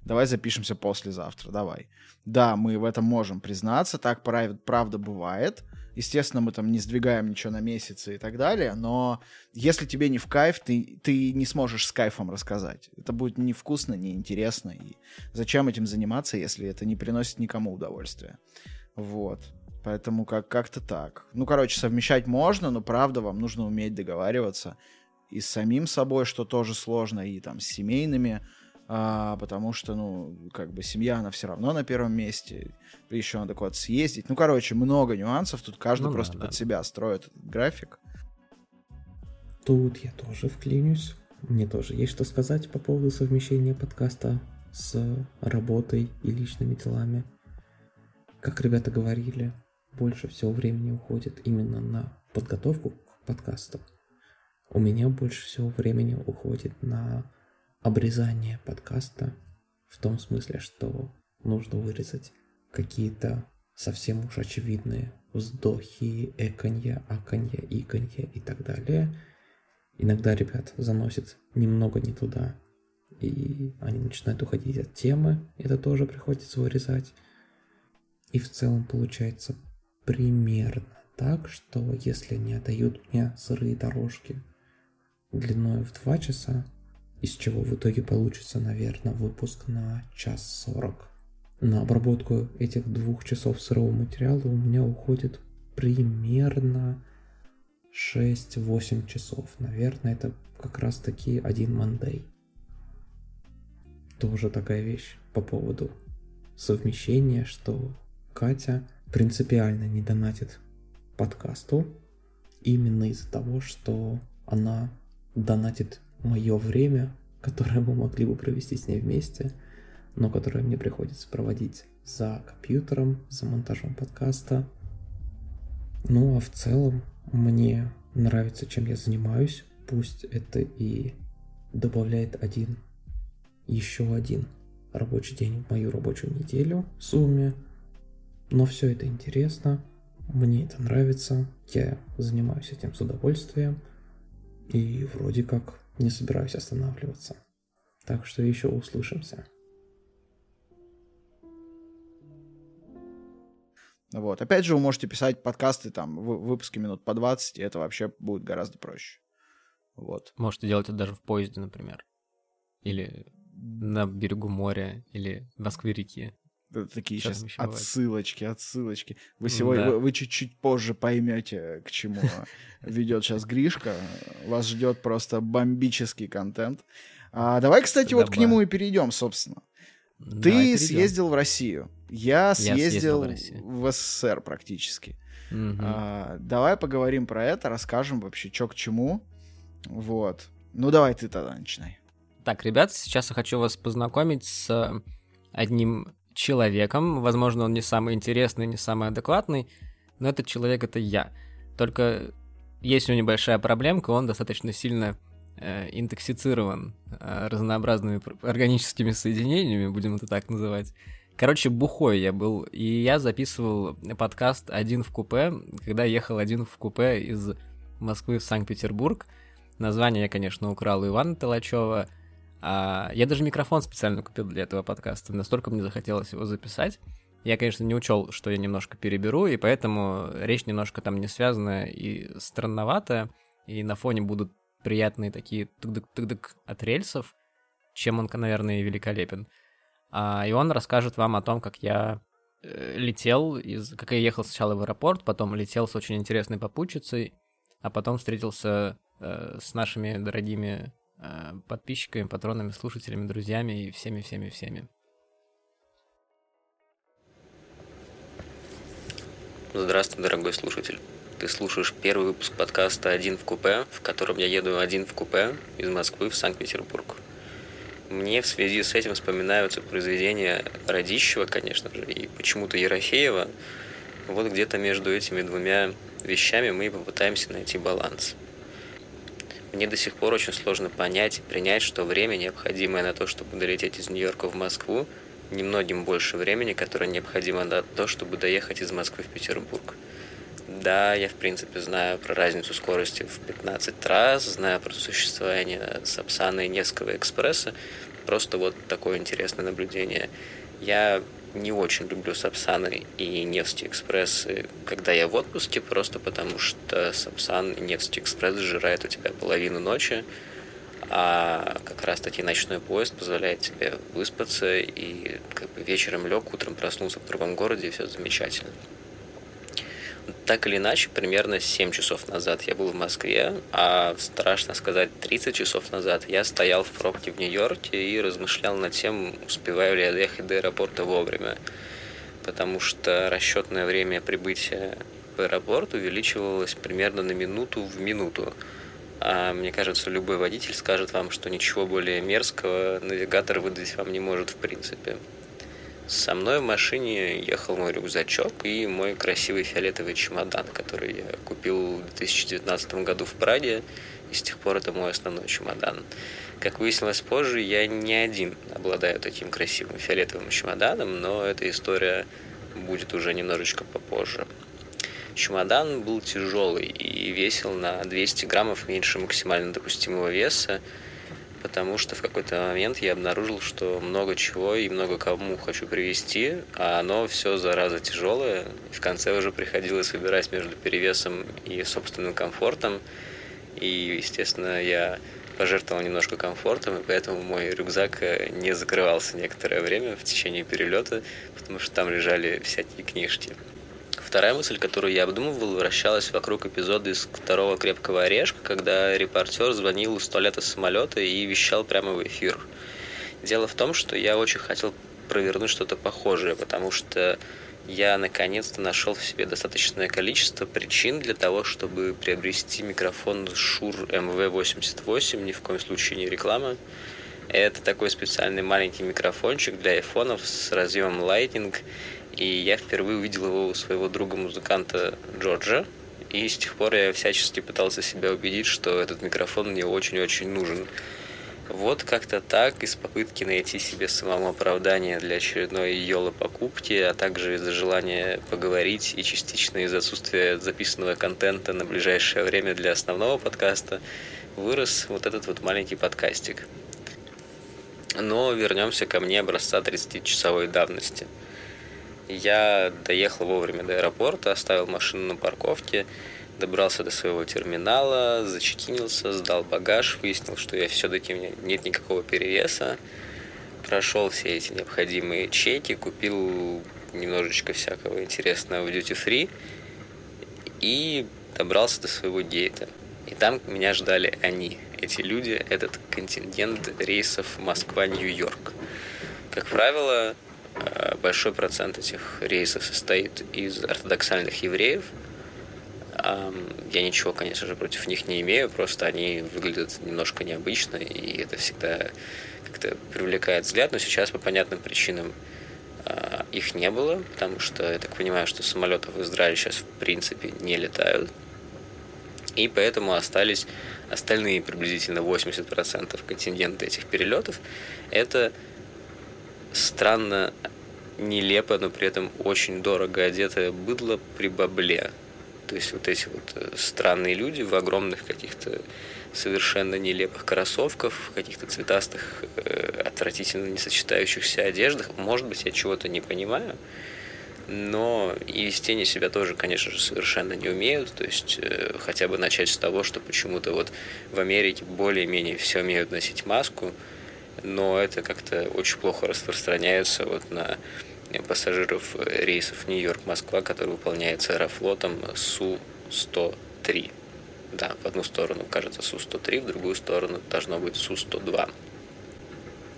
давай запишемся послезавтра, давай. Да, мы в этом можем признаться, так правда бывает, Естественно, мы там не сдвигаем ничего на месяцы и так далее, но если тебе не в кайф, ты, ты не сможешь с кайфом рассказать. Это будет невкусно, неинтересно. И зачем этим заниматься, если это не приносит никому удовольствия? Вот. Поэтому как- как-то так. Ну, короче, совмещать можно, но правда вам нужно уметь договариваться и с самим собой, что тоже сложно, и там с семейными а, потому что, ну, как бы семья, она все равно на первом месте, еще надо куда-то съездить. Ну, короче, много нюансов, тут каждый ну, просто да, под да. себя строит этот график. Тут я тоже вклинюсь. Мне тоже есть что сказать по поводу совмещения подкаста с работой и личными делами. Как ребята говорили, больше всего времени уходит именно на подготовку к подкасту. У меня больше всего времени уходит на обрезание подкаста в том смысле, что нужно вырезать какие-то совсем уж очевидные вздохи, эканье, аканье, иканье и так далее. Иногда ребят заносит немного не туда, и они начинают уходить от темы, это тоже приходится вырезать. И в целом получается примерно так, что если не отдают мне сырые дорожки длиной в 2 часа, из чего в итоге получится, наверное, выпуск на час сорок. На обработку этих двух часов сырого материала у меня уходит примерно 6-8 часов. Наверное, это как раз таки один мандей. Тоже такая вещь по поводу совмещения, что Катя принципиально не донатит подкасту именно из-за того, что она донатит мое время, которое мы могли бы провести с ней вместе, но которое мне приходится проводить за компьютером, за монтажом подкаста. Ну а в целом мне нравится, чем я занимаюсь, пусть это и добавляет один, еще один рабочий день в мою рабочую неделю в сумме, но все это интересно, мне это нравится, я занимаюсь этим с удовольствием, и вроде как не собираюсь останавливаться. Так что еще услышимся. Вот. Опять же, вы можете писать подкасты, там, выпуски минут по 20, и это вообще будет гораздо проще. Вот. Можете делать это даже в поезде, например. Или на берегу моря, или в Москве-реки. Такие сейчас, сейчас отсылочки, отсылочки. Вы сегодня, да. вы, вы чуть-чуть позже поймете, к чему ведет сейчас Гришка. Вас ждет просто бомбический контент. А, давай, кстати, вот к нему и перейдем, собственно. Ты съездил в Россию. Я съездил, Я съездил в, в СССР практически. Угу. А, давай поговорим про это, расскажем вообще, что к чему. Вот. Ну, давай ты тогда начинай. Так, ребят, сейчас я хочу вас познакомить с одним человеком. Возможно, он не самый интересный, не самый адекватный, но этот человек это я. Только есть у него небольшая проблемка, он достаточно сильно э, интоксицирован э, разнообразными органическими соединениями, будем это так называть. Короче, бухой я был, и я записывал подкаст «Один в купе», когда ехал один в купе из Москвы в Санкт-Петербург. Название я, конечно, украл у Ивана Толачева, а, я даже микрофон специально купил для этого подкаста, настолько мне захотелось его записать. Я, конечно, не учел, что я немножко переберу, и поэтому речь немножко там не связанная и странноватая, и на фоне будут приятные такие тык-дык-тык-дык от рельсов, чем он, наверное, и великолепен. А, и он расскажет вам о том, как я э, летел, из, как я ехал сначала в аэропорт, потом летел с очень интересной попутчицей, а потом встретился э, с нашими дорогими подписчиками, патронами, слушателями, друзьями и всеми-всеми-всеми. Здравствуй, дорогой слушатель. Ты слушаешь первый выпуск подкаста «Один в купе», в котором я еду один в купе из Москвы в Санкт-Петербург. Мне в связи с этим вспоминаются произведения Радищева, конечно же, и почему-то Ерофеева. Вот где-то между этими двумя вещами мы попытаемся найти баланс. Мне до сих пор очень сложно понять и принять, что время, необходимое на то, чтобы долететь из Нью-Йорка в Москву, немногим больше времени, которое необходимо на то, чтобы доехать из Москвы в Петербург. Да, я в принципе знаю про разницу скорости в 15 раз, знаю про существование Сапсана и Невского экспресса. Просто вот такое интересное наблюдение. Я не очень люблю Сапсаны и Невский экспресс, когда я в отпуске, просто потому что Сапсан и Невский экспресс сжирает у тебя половину ночи, а как раз таки ночной поезд позволяет тебе выспаться и как бы вечером лег, утром проснулся в другом городе, и все замечательно. Так или иначе, примерно 7 часов назад я был в Москве, а страшно сказать, 30 часов назад я стоял в пробке в Нью-Йорке и размышлял над тем, успеваю ли я доехать до аэропорта вовремя. Потому что расчетное время прибытия в аэропорт увеличивалось примерно на минуту в минуту. А мне кажется, любой водитель скажет вам, что ничего более мерзкого навигатор выдать вам не может в принципе. Со мной в машине ехал мой рюкзачок и мой красивый фиолетовый чемодан, который я купил в 2019 году в Праге, и с тех пор это мой основной чемодан. Как выяснилось позже, я не один обладаю таким красивым фиолетовым чемоданом, но эта история будет уже немножечко попозже. Чемодан был тяжелый и весил на 200 граммов меньше максимально допустимого веса, потому что в какой-то момент я обнаружил, что много чего и много кому хочу привезти, а оно все зараза тяжелое. В конце уже приходилось выбирать между перевесом и собственным комфортом. И, естественно, я пожертвовал немножко комфортом, и поэтому мой рюкзак э, не закрывался некоторое время в течение перелета, потому что там лежали всякие книжки. Вторая мысль, которую я обдумывал, вращалась вокруг эпизода из второго «Крепкого орешка», когда репортер звонил из туалета самолета и вещал прямо в эфир. Дело в том, что я очень хотел провернуть что-то похожее, потому что я наконец-то нашел в себе достаточное количество причин для того, чтобы приобрести микрофон Shure MV88, ни в коем случае не реклама. Это такой специальный маленький микрофончик для айфонов с разъемом Lightning, и я впервые увидел его у своего друга-музыканта Джорджа. И с тех пор я всячески пытался себя убедить, что этот микрофон мне очень-очень нужен. Вот как-то так, из попытки найти себе самому оправдание для очередной йолы покупки, а также из-за желания поговорить и частично из-за отсутствия записанного контента на ближайшее время для основного подкаста, вырос вот этот вот маленький подкастик. Но вернемся ко мне образца 30-часовой давности – я доехал вовремя до аэропорта, оставил машину на парковке, добрался до своего терминала, зачекинился, сдал багаж, выяснил, что я все-таки у нет никакого перевеса, прошел все эти необходимые чеки, купил немножечко всякого интересного в duty free и добрался до своего гейта. И там меня ждали они, эти люди, этот контингент рейсов Москва-Нью-Йорк. Как правило, большой процент этих рейсов состоит из ортодоксальных евреев. Я ничего, конечно же, против них не имею, просто они выглядят немножко необычно, и это всегда как-то привлекает взгляд, но сейчас по понятным причинам э, их не было, потому что я так понимаю, что самолетов в Израиле сейчас в принципе не летают. И поэтому остались остальные приблизительно 80% контингента этих перелетов. Это странно нелепо, но при этом очень дорого одетое быдло при бабле. То есть вот эти вот э, странные люди в огромных каких-то совершенно нелепых кроссовках, в каких-то цветастых, э, отвратительно не сочетающихся одеждах. Может быть, я чего-то не понимаю, но и вести они себя тоже, конечно же, совершенно не умеют. То есть э, хотя бы начать с того, что почему-то вот в Америке более-менее все умеют носить маску, но это как-то очень плохо распространяется вот на пассажиров рейсов Нью-Йорк-Москва, который выполняется аэрофлотом Су-103. Да, в одну сторону кажется Су-103, в другую сторону должно быть Су-102.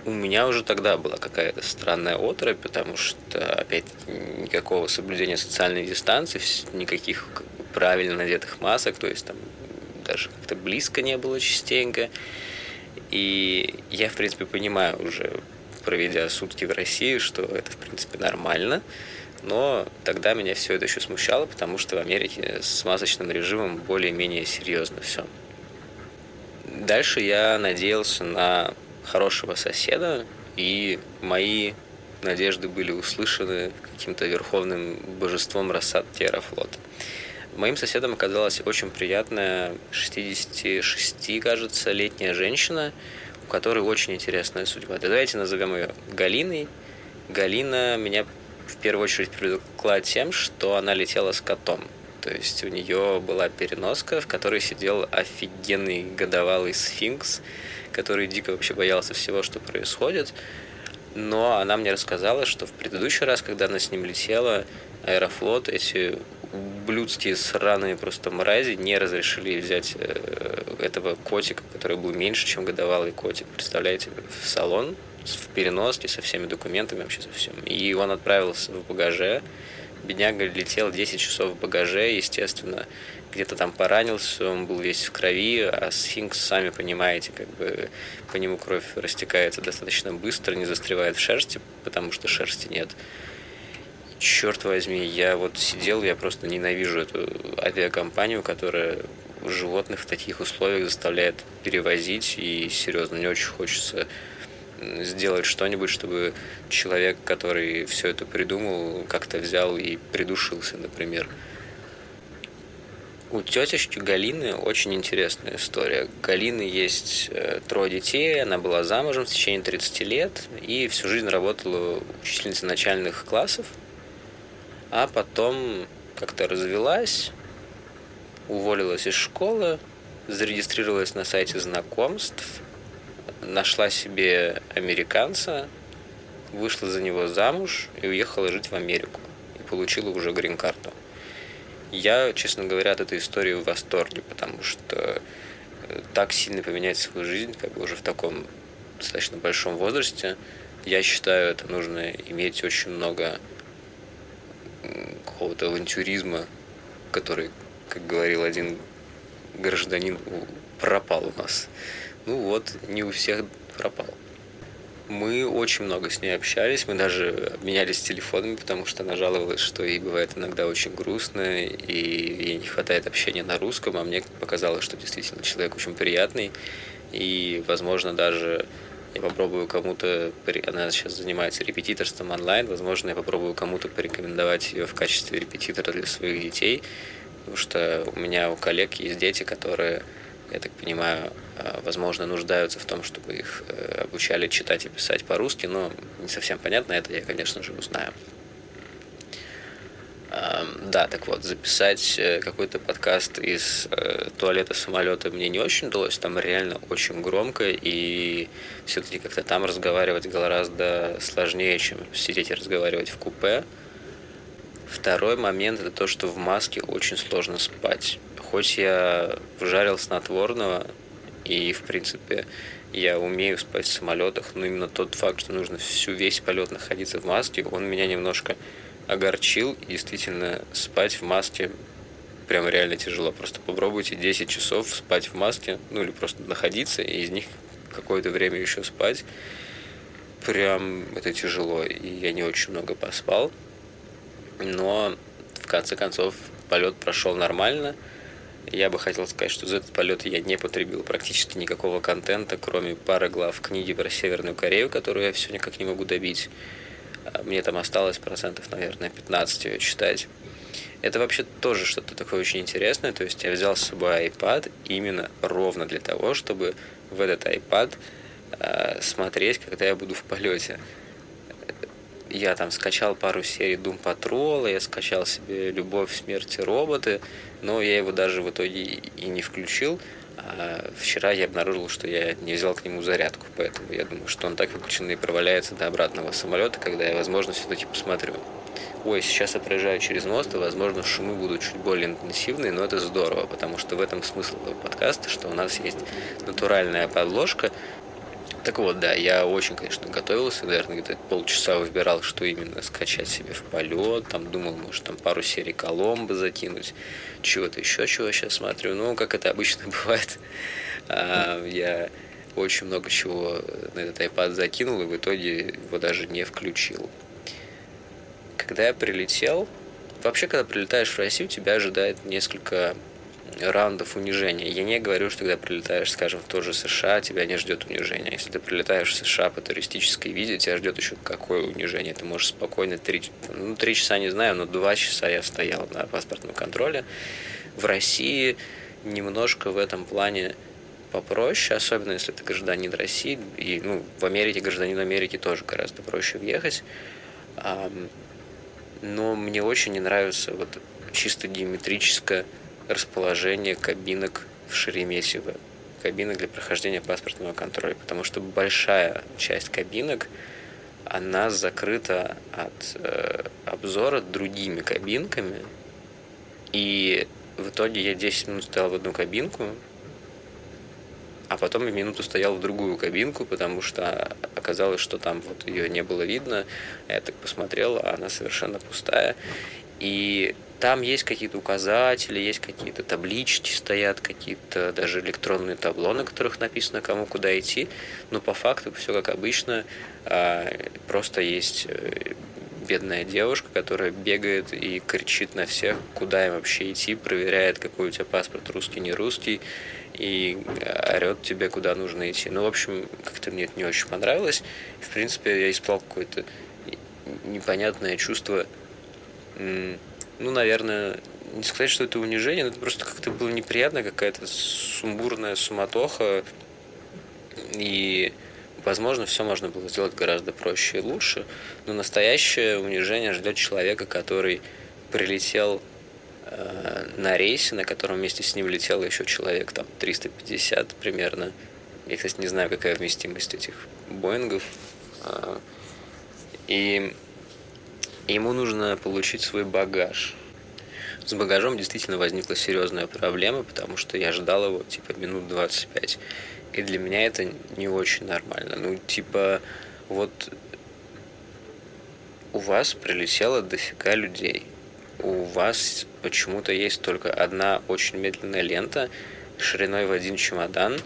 у меня уже тогда была какая-то странная отрыв, потому что, опять, никакого соблюдения социальной дистанции, никаких правильно надетых масок, то есть там даже как-то близко не было частенько. И я, в принципе, понимаю уже, проведя сутки в России, что это, в принципе, нормально. Но тогда меня все это еще смущало, потому что в Америке с масочным режимом более-менее серьезно все. Дальше я надеялся на хорошего соседа, и мои надежды были услышаны каким-то верховным божеством Рассад Терафлота. Моим соседом оказалась очень приятная 66, кажется, летняя женщина, у которой очень интересная судьба. Давайте назовем ее Галиной. Галина меня в первую очередь привлекла тем, что она летела с котом. То есть у нее была переноска, в которой сидел офигенный годовалый сфинкс, который дико вообще боялся всего, что происходит. Но она мне рассказала, что в предыдущий раз, когда она с ним летела, Аэрофлот, эти ублюдские сраные просто мрази не разрешили взять э, этого котика, который был меньше, чем годовалый котик. Представляете, в салон в переноске со всеми документами, вообще со всем. И он отправился в багаже. Бедняга летел 10 часов в багаже, естественно, где-то там поранился, он был весь в крови, а сфинкс, сами понимаете, как бы по нему кровь растекается достаточно быстро, не застревает в шерсти, потому что шерсти нет. Черт возьми, я вот сидел, я просто ненавижу эту авиакомпанию, которая животных в таких условиях заставляет перевозить, и серьезно, мне очень хочется сделать что-нибудь, чтобы человек, который все это придумал, как-то взял и придушился, например. У тетечки Галины очень интересная история. Галины есть э, трое детей, она была замужем в течение 30 лет и всю жизнь работала учительницей начальных классов, а потом как-то развелась, уволилась из школы, зарегистрировалась на сайте знакомств, нашла себе американца, вышла за него замуж и уехала жить в Америку. И получила уже грин-карту. Я, честно говоря, от этой истории в восторге, потому что э, так сильно поменять свою жизнь, как бы уже в таком достаточно большом возрасте, я считаю, это нужно иметь очень много какого-то авантюризма, который, как говорил один гражданин, пропал у нас. Ну вот, не у всех пропал. Мы очень много с ней общались, мы даже обменялись телефонами, потому что она жаловалась, что ей бывает иногда очень грустно, и ей не хватает общения на русском, а мне показалось, что действительно человек очень приятный, и, возможно, даже я попробую кому-то, она сейчас занимается репетиторством онлайн, возможно, я попробую кому-то порекомендовать ее в качестве репетитора для своих детей, потому что у меня у коллег есть дети, которые я так понимаю, э, возможно, нуждаются в том, чтобы их э, обучали читать и писать по-русски, но не совсем понятно, это я, конечно же, узнаю. Да, так вот, записать э, какой-то подкаст из туалета самолета мне не очень удалось, там реально очень громко, и все-таки как-то там разговаривать гораздо сложнее, чем сидеть и разговаривать в купе. Второй момент это то, что в маске очень сложно спать хоть я вжарил снотворного, и, в принципе, я умею спать в самолетах, но именно тот факт, что нужно всю весь полет находиться в маске, он меня немножко огорчил. Действительно, спать в маске прям реально тяжело. Просто попробуйте 10 часов спать в маске, ну или просто находиться, и из них какое-то время еще спать. Прям это тяжело, и я не очень много поспал. Но в конце концов полет прошел нормально – я бы хотел сказать, что за этот полет я не потребил практически никакого контента, кроме пары глав книги про Северную Корею, которую я все никак не могу добить. А мне там осталось процентов, наверное, 15 ее читать. Это вообще тоже что-то такое очень интересное. То есть я взял с собой iPad именно ровно для того, чтобы в этот iPad э, смотреть, когда я буду в полете я там скачал пару серий Doom Patrol, я скачал себе Любовь, смерти, роботы, но я его даже в итоге и не включил. А вчера я обнаружил, что я не взял к нему зарядку, поэтому я думаю, что он так выключен и проваляется до обратного самолета, когда я, возможно, все-таки посмотрю. Ой, сейчас я проезжаю через мост, и, возможно, шумы будут чуть более интенсивные, но это здорово, потому что в этом смысл этого подкаста, что у нас есть натуральная подложка, Так вот, да, я очень, конечно, готовился, наверное, где-то полчаса выбирал, что именно скачать себе в полет, там думал, может, там пару серий Коломбо закинуть, чего-то еще, чего сейчас смотрю. Ну, как это обычно бывает, а, я очень много чего на этот iPad закинул, и в итоге его даже не включил. Когда я прилетел, вообще, когда прилетаешь в Россию, тебя ожидает несколько раундов унижения. Я не говорю, что когда прилетаешь, скажем, в тот же США, тебя не ждет унижения. Если ты прилетаешь в США по туристической визе, тебя ждет еще какое унижение. Ты можешь спокойно три, ну, три часа не знаю, но два часа я стоял на паспортном контроле. В России немножко в этом плане попроще, особенно если ты гражданин России, и ну, в Америке гражданин Америки тоже гораздо проще въехать. Но мне очень не нравится вот чисто геометрическое расположение кабинок в Шереметьево, кабинок для прохождения паспортного контроля, потому что большая часть кабинок, она закрыта от э, обзора другими кабинками, и в итоге я 10 минут стоял в одну кабинку, а потом я минуту стоял в другую кабинку, потому что оказалось, что там вот ее не было видно. Я так посмотрел, а она совершенно пустая. И там есть какие-то указатели, есть какие-то таблички стоят, какие-то даже электронные табло, на которых написано, кому куда идти. Но по факту все как обычно. А, просто есть э, бедная девушка, которая бегает и кричит на всех, куда им вообще идти, проверяет, какой у тебя паспорт, русский, не русский, и орет тебе, куда нужно идти. Ну, в общем, как-то мне это не очень понравилось. В принципе, я испытал какое-то непонятное чувство ну, наверное, не сказать, что это унижение, но это просто как-то было неприятно, какая-то сумбурная суматоха. И, возможно, все можно было сделать гораздо проще и лучше. Но настоящее унижение ждет человека, который прилетел э, на рейсе, на котором вместе с ним летело еще человек, там, 350 примерно. Я, кстати, не знаю, какая вместимость этих Боингов. Э, и ему нужно получить свой багаж. С багажом действительно возникла серьезная проблема, потому что я ждал его типа минут 25. И для меня это не очень нормально. Ну, типа, вот у вас прилетело дофига людей. У вас почему-то есть только одна очень медленная лента шириной в один чемодан,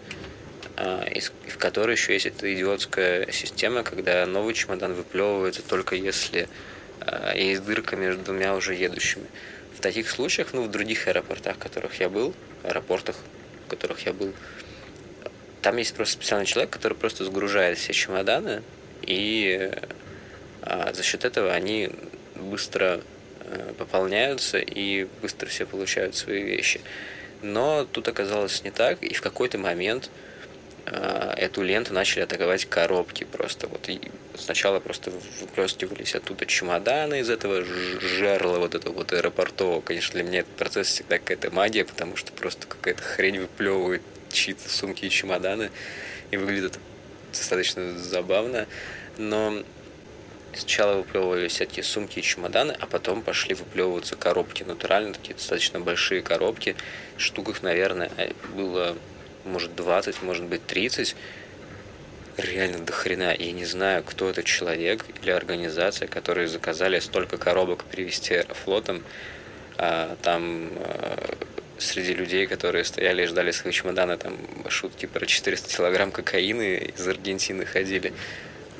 а, в которой еще есть эта идиотская система, когда новый чемодан выплевывается только если а, есть дырка между двумя уже едущими. В таких случаях, ну, в других аэропортах, в которых я был, аэропортах, в которых я был, там есть просто специальный человек, который просто сгружает все чемоданы, и а, за счет этого они быстро а, пополняются и быстро все получают свои вещи. Но тут оказалось не так, и в какой-то момент а, эту ленту начали атаковать коробки просто. Вот и сначала просто выплескивались оттуда чемоданы из этого жерла вот этого вот аэропортового. Конечно, для меня этот процесс всегда какая-то магия, потому что просто какая-то хрень выплевывает чьи-то сумки и чемоданы, и выглядит достаточно забавно. Но сначала выплевывались всякие сумки и чемоданы, а потом пошли выплевываться коробки. Натурально такие достаточно большие коробки. Штук их, наверное, было может 20, может быть 30, реально до хрена. Я не знаю, кто этот человек или организация, которые заказали столько коробок привезти аэрофлотом. А, там а, среди людей, которые стояли и ждали свои чемоданы, там шутки про 400 килограмм кокаина из Аргентины ходили.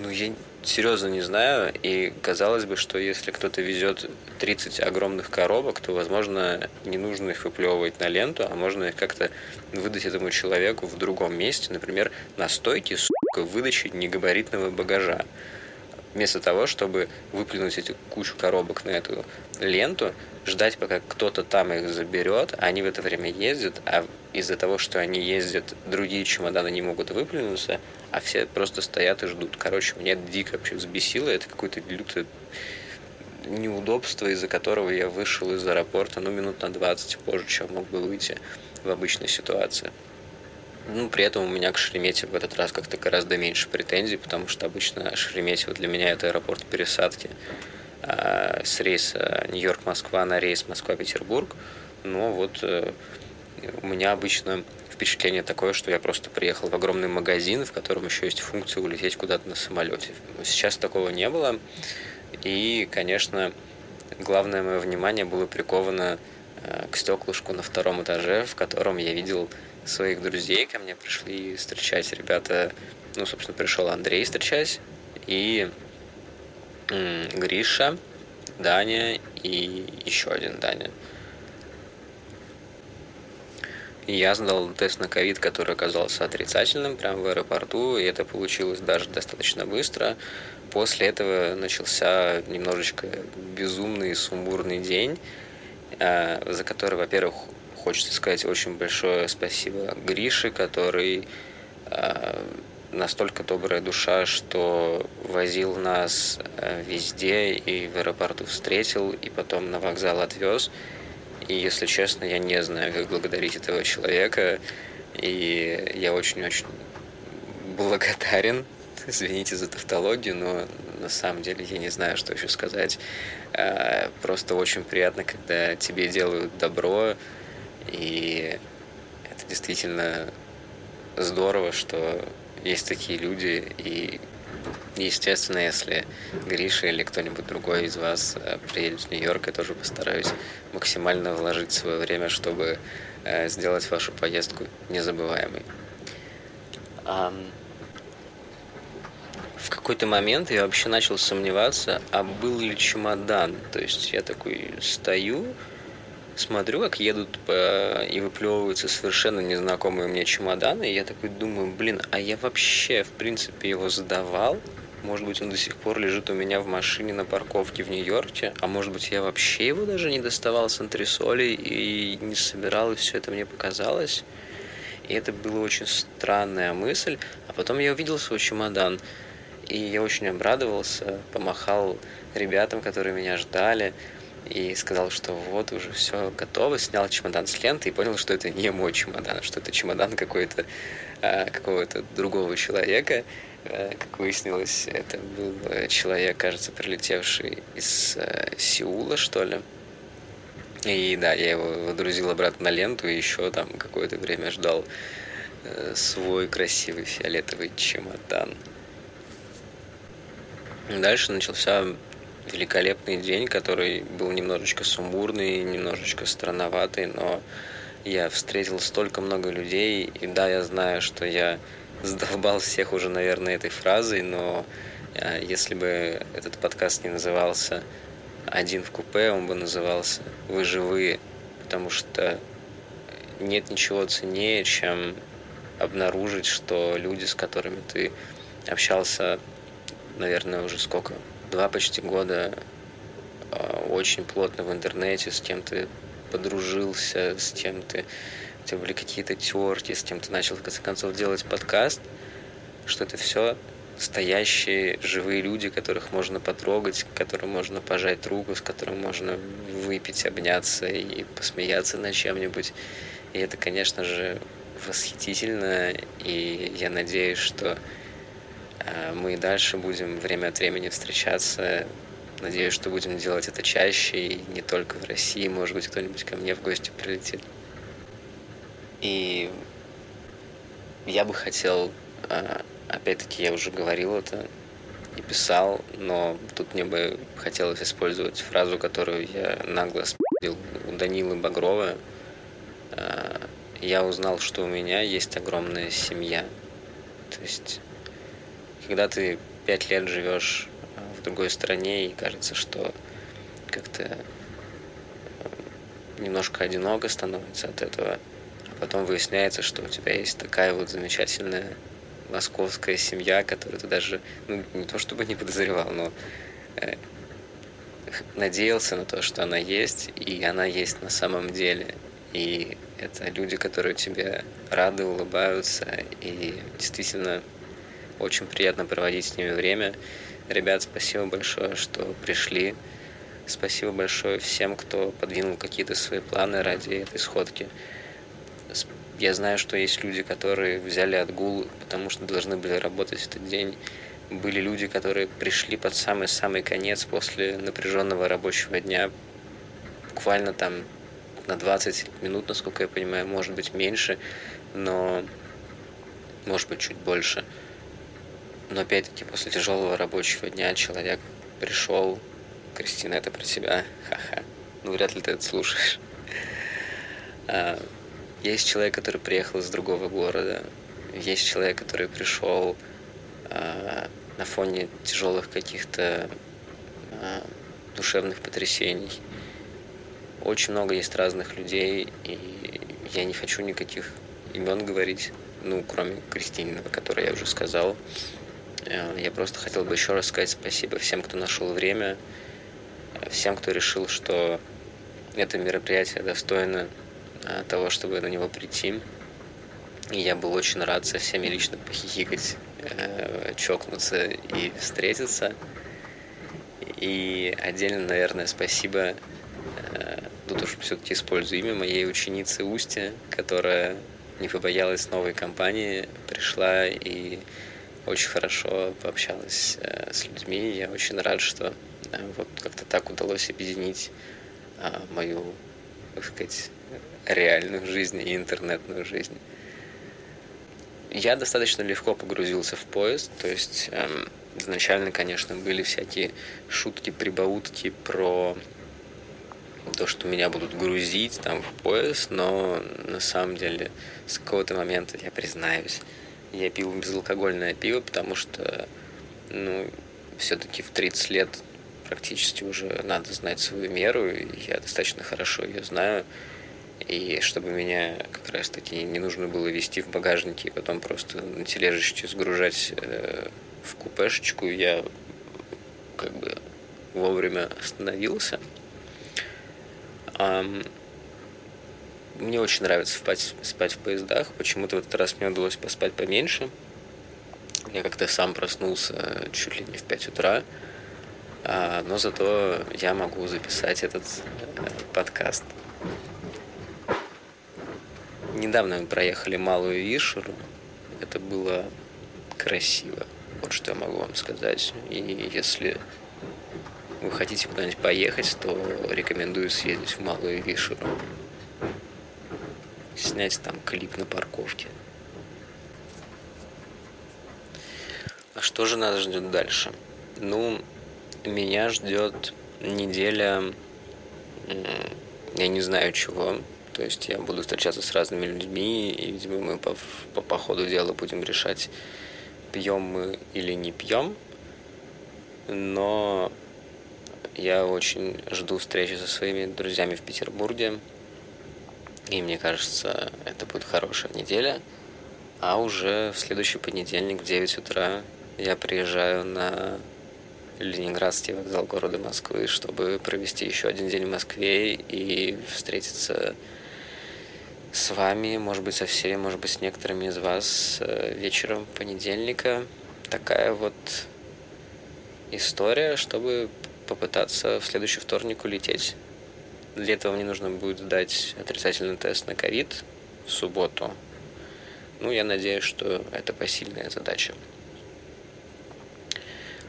Ну, я серьезно не знаю, и казалось бы, что если кто-то везет 30 огромных коробок, то, возможно, не нужно их выплевывать на ленту, а можно их как-то выдать этому человеку в другом месте, например, на стойке, сука, выдачи негабаритного багажа. Вместо того, чтобы выплюнуть эти кучу коробок на эту ленту, ждать, пока кто-то там их заберет, они в это время ездят, а из-за того, что они ездят, другие чемоданы не могут выплюнуться, а все просто стоят и ждут. Короче, меня дико вообще взбесило, это какое-то лютое неудобство, из-за которого я вышел из аэропорта, ну, минут на 20 позже, чем мог бы выйти в обычной ситуации. Ну, при этом у меня к Шереметьево в этот раз как-то гораздо меньше претензий, потому что обычно Шереметьево для меня это аэропорт пересадки а, с рейса Нью-Йорк-Москва на рейс Москва-Петербург. Но вот э, у меня обычно впечатление такое, что я просто приехал в огромный магазин, в котором еще есть функция улететь куда-то на самолете. Сейчас такого не было. И, конечно, главное мое внимание было приковано э, к стеклышку на втором этаже, в котором я видел своих друзей. Ко мне пришли встречать ребята, ну, собственно, пришел Андрей встречать, и Гриша, Даня и еще один Даня. Я сдал тест на ковид, который оказался отрицательным прямо в аэропорту, и это получилось даже достаточно быстро. После этого начался немножечко безумный, сумбурный день, а, за который, во-первых, хочется сказать очень большое спасибо Грише, который а, настолько добрая душа, что возил нас а, везде и в аэропорту встретил, и потом на вокзал отвез. И, если честно, я не знаю, как благодарить этого человека. И я очень-очень благодарен. Извините за тавтологию, но на самом деле я не знаю, что еще сказать. А, просто очень приятно, когда тебе делают добро. И это действительно здорово, что есть такие люди. И Естественно, если Гриша или кто-нибудь другой из вас э, приедет в Нью-Йорк, я тоже постараюсь максимально вложить свое время, чтобы э, сделать вашу поездку незабываемой. В какой-то момент я вообще начал сомневаться, а был ли чемодан. То есть я такой стою, смотрю, как едут по... и выплевываются совершенно незнакомые мне чемоданы, и я такой думаю, блин, а я вообще, в принципе, его сдавал? Может быть, он до сих пор лежит у меня в машине на парковке в Нью-Йорке, а может быть, я вообще его даже не доставал с антресолей и не собирал, и все это мне показалось. И это была очень странная мысль. А потом я увидел свой чемодан, и я очень обрадовался, помахал ребятам, которые меня ждали, и сказал, что вот уже все готово, снял чемодан с ленты и понял, что это не мой чемодан, а что это чемодан какой-то а, какого-то другого человека. А, как выяснилось, это был человек, кажется, прилетевший из а, Сеула, что ли. И да, я его водрузил обратно на ленту и еще там какое-то время ждал свой красивый фиолетовый чемодан. Дальше начался великолепный день, который был немножечко сумбурный, немножечко странноватый, но я встретил столько много людей, и да, я знаю, что я задолбал всех уже, наверное, этой фразой, но а, если бы этот подкаст не назывался «Один в купе», он бы назывался «Вы живые», потому что нет ничего ценнее, чем обнаружить, что люди, с которыми ты общался, наверное, уже сколько, два почти года а, очень плотно в интернете, с кем ты подружился, с кем ты, у тебя были какие-то терки, с кем ты начал, в конце концов, делать подкаст, что это все стоящие живые люди, которых можно потрогать, которым можно пожать руку, с которым можно выпить, обняться и посмеяться над чем-нибудь. И это, конечно же, восхитительно, и я надеюсь, что мы и дальше будем время от времени встречаться. Надеюсь, что будем делать это чаще и не только в России. Может быть, кто-нибудь ко мне в гости прилетит. И я бы хотел, э, опять-таки, я уже говорил это и писал, но тут мне бы хотелось использовать фразу, которую я нагло спил у Данилы Багрова. Э, я узнал, что у меня есть огромная семья. То есть когда ты пять лет живешь э, в другой стране и кажется, что как-то э, немножко одиноко становится от этого, а потом выясняется, что у тебя есть такая вот замечательная московская семья, которую ты даже, ну, не то чтобы не подозревал, но э, надеялся на то, что она есть, и она есть на самом деле. И это люди, которые тебе рады, улыбаются, и действительно очень приятно проводить с ними время. Ребят, спасибо большое, что пришли. Спасибо большое всем, кто подвинул какие-то свои планы ради этой сходки. Я знаю, что есть люди, которые взяли отгул, потому что должны были работать в этот день. Были люди, которые пришли под самый-самый конец после напряженного рабочего дня. Буквально там на 20 минут, насколько я понимаю, может быть меньше, но, может быть, чуть больше. Но опять-таки после тяжелого рабочего дня человек пришел, Кристина, это про тебя, ха-ха. Ну, вряд ли ты это слушаешь. А, есть человек, который приехал из другого города. Есть человек, который пришел а, на фоне тяжелых каких-то а, душевных потрясений. Очень много есть разных людей, и я не хочу никаких имен говорить, ну, кроме Кристинина, который я уже сказал. Э, я просто хотел бы еще раз сказать спасибо всем, кто нашел время, всем, кто решил, что это мероприятие достойно э, того, чтобы на него прийти. И я был очень рад со всеми лично похихикать, э, чокнуться и встретиться. И отдельно, наверное, спасибо, тут уж все-таки использую имя моей ученицы Усти, которая не побоялась новой компании, пришла и очень хорошо пообщалась э, с людьми. Я очень рад, что э, вот как-то так удалось объединить э, мою, так сказать, реальную жизнь и интернетную жизнь. Я достаточно легко погрузился в поезд, то есть эм, изначально, конечно, были всякие шутки, прибаутки про то, что меня будут грузить там в поезд, но на самом деле с какого-то момента, я признаюсь, я пил безалкогольное пиво, потому что, ну, все-таки в 30 лет практически уже надо знать свою меру, и я достаточно хорошо ее знаю. И чтобы меня как раз таки не нужно было вести в багажнике и потом просто на тележечке сгружать э, в купешечку, я как бы вовремя остановился. Um, мне очень нравится спать, спать в поездах. Почему-то в этот раз мне удалось поспать поменьше. Я как-то сам проснулся чуть ли не в 5 утра. А, но зато я могу записать этот подкаст. Недавно мы проехали Малую Вишеру. Это было красиво. Вот что я могу вам сказать. И если вы хотите куда-нибудь поехать, то рекомендую съездить в Малую Вишеру снять там клип на парковке. А что же нас ждет дальше? Ну, меня ждет неделя, я не знаю чего. То есть я буду встречаться с разными людьми, и, видимо, мы по, по, по ходу дела будем решать, пьем мы или не пьем. Но я очень жду встречи со своими друзьями в Петербурге. И мне кажется, это будет хорошая неделя. А уже в следующий понедельник в 9 утра я приезжаю на Ленинградский вокзал города Москвы, чтобы провести еще один день в Москве и встретиться с вами, может быть, со всеми, может быть, с некоторыми из вас э, вечером понедельника. Такая вот история, чтобы попытаться в следующий вторник улететь. Для этого мне нужно будет сдать отрицательный тест на ковид в субботу. Ну, я надеюсь, что это посильная задача.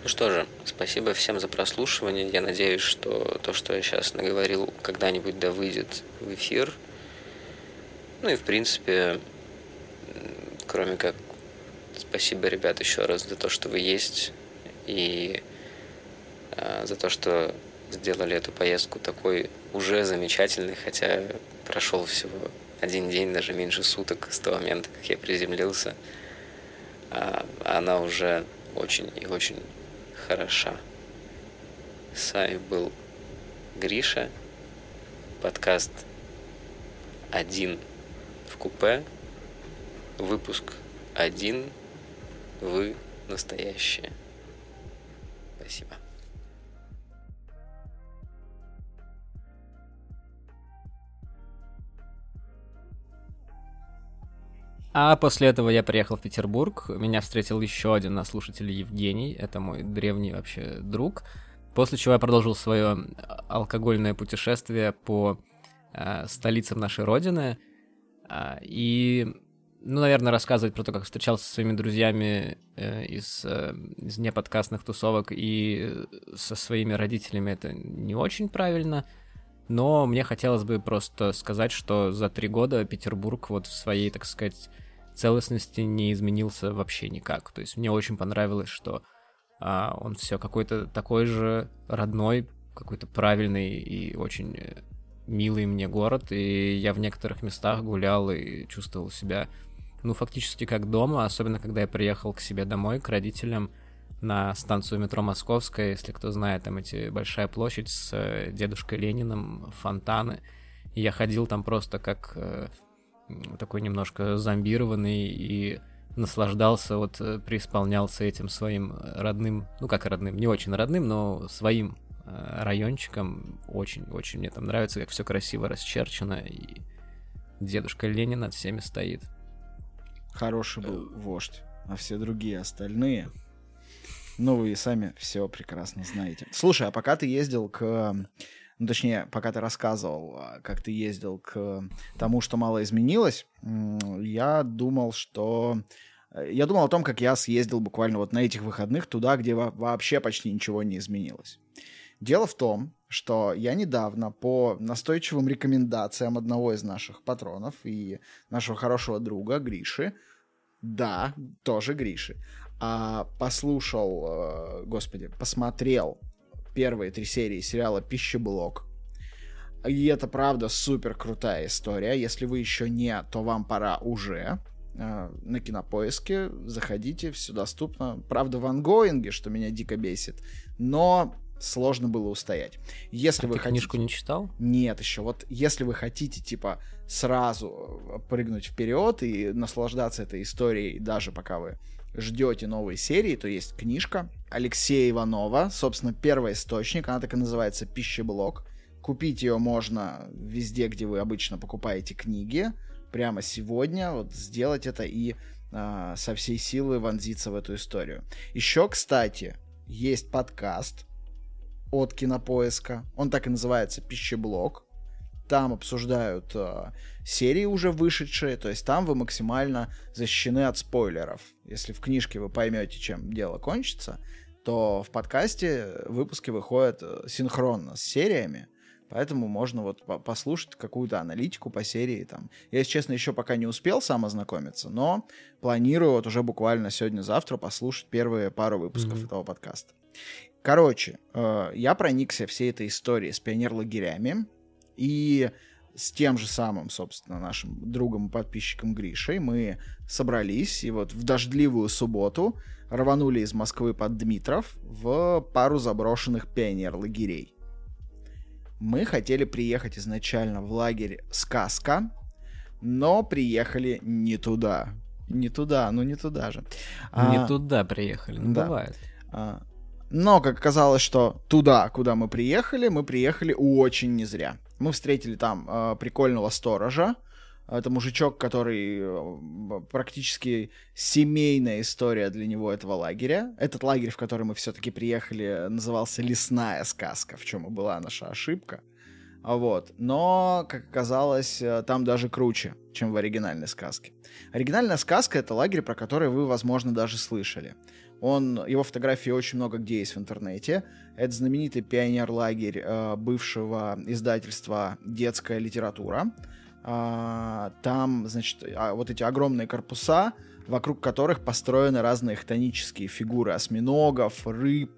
Ну что же, спасибо всем за прослушивание. Я надеюсь, что то, что я сейчас наговорил, когда-нибудь да выйдет в эфир. Ну и в принципе, кроме как спасибо, ребят, еще раз за то, что вы есть. И э, за то, что сделали эту поездку такой уже замечательный, хотя прошел всего один день, даже меньше суток с того момента, как я приземлился. А она уже очень и очень хороша. С вами был Гриша, подкаст «Один в купе», выпуск «Один, вы настоящие». Спасибо. А после этого я приехал в Петербург. Меня встретил еще один слушатель Евгений. Это мой древний вообще друг. После чего я продолжил свое алкогольное путешествие по э, столицам нашей родины. Э, и, ну, наверное, рассказывать про то, как встречался со своими друзьями э, из, э, из неподкастных тусовок и со своими родителями, это не очень правильно. Но мне хотелось бы просто сказать, что за три года Петербург вот в своей, так сказать, целостности не изменился вообще никак. То есть мне очень понравилось, что а, он все какой-то такой же родной, какой-то правильный и очень э, милый мне город, и я в некоторых местах гулял и чувствовал себя, ну, фактически как дома, особенно когда я приехал к себе домой, к родителям, на станцию метро Московская, если кто знает, там эти большая площадь с э, дедушкой Лениным, фонтаны. И я ходил там просто как э, такой немножко зомбированный и наслаждался, вот э, преисполнялся этим своим родным, ну как родным, не очень родным, но своим э, райончиком. Очень-очень мне там нравится, как все красиво расчерчено, и дедушка Ленин над всеми стоит. Хороший был вождь, а все другие остальные ну, вы и сами все прекрасно знаете. Слушай, а пока ты ездил к... Ну, точнее, пока ты рассказывал, а, как ты ездил к тому, что мало изменилось, я думал, что... Э, я думал о том, как я съездил буквально вот на этих выходных туда, где вообще почти ничего не изменилось. Дело в том, что я недавно по настойчивым рекомендациям одного из наших патронов и нашего хорошего друга Гриши, да, тоже Гриши, а, послушал, э, господи, посмотрел первые три серии сериала «Пищеблок». И это, правда, супер крутая история. Если вы еще не, то вам пора уже. Э, на кинопоиске заходите, все доступно. Правда, в ангоинге, что меня дико бесит. Но сложно было устоять. Если а вы ты хотите... книжку не читал? Нет, еще. Вот если вы хотите, типа, сразу прыгнуть вперед и наслаждаться этой историей, даже пока вы ждете новой серии, то есть книжка Алексея Иванова, собственно, первый источник, она так и называется «Пищеблок». Купить ее можно везде, где вы обычно покупаете книги, прямо сегодня, вот сделать это и а, со всей силы вонзиться в эту историю. Еще, кстати, есть подкаст от Кинопоиска, он так и называется «Пищеблок», там обсуждают э, серии уже вышедшие, то есть там вы максимально защищены от спойлеров. Если в книжке вы поймете, чем дело кончится, то в подкасте выпуски выходят э, синхронно с сериями, поэтому можно вот послушать какую-то аналитику по серии. Там. Я, если честно, еще пока не успел сам ознакомиться, но планирую вот уже буквально сегодня-завтра послушать первые пару выпусков mm-hmm. этого подкаста. Короче, э, я проникся всей этой историей с пионерлагерями, и с тем же самым, собственно, нашим другом и подписчиком Гришей мы собрались и вот в дождливую субботу рванули из Москвы под Дмитров в пару заброшенных пионер-лагерей. Мы хотели приехать изначально в лагерь «Сказка», но приехали не туда. Не туда, ну не туда же. Не а, туда приехали, ну да. бывает. А, но, как оказалось, что туда, куда мы приехали, мы приехали очень не зря. Мы встретили там э, прикольного сторожа. Это мужичок, который э, практически семейная история для него этого лагеря. Этот лагерь, в который мы все-таки приехали, назывался «Лесная сказка», в чем и была наша ошибка. Вот. Но, как оказалось, э, там даже круче, чем в оригинальной сказке. Оригинальная сказка — это лагерь, про который вы, возможно, даже слышали. Он, его фотографии очень много где есть в интернете. Это знаменитый пионер-лагерь э, бывшего издательства «Детская литература». Э, там, значит, а, вот эти огромные корпуса, вокруг которых построены разные хтонические фигуры осьминогов, рыб,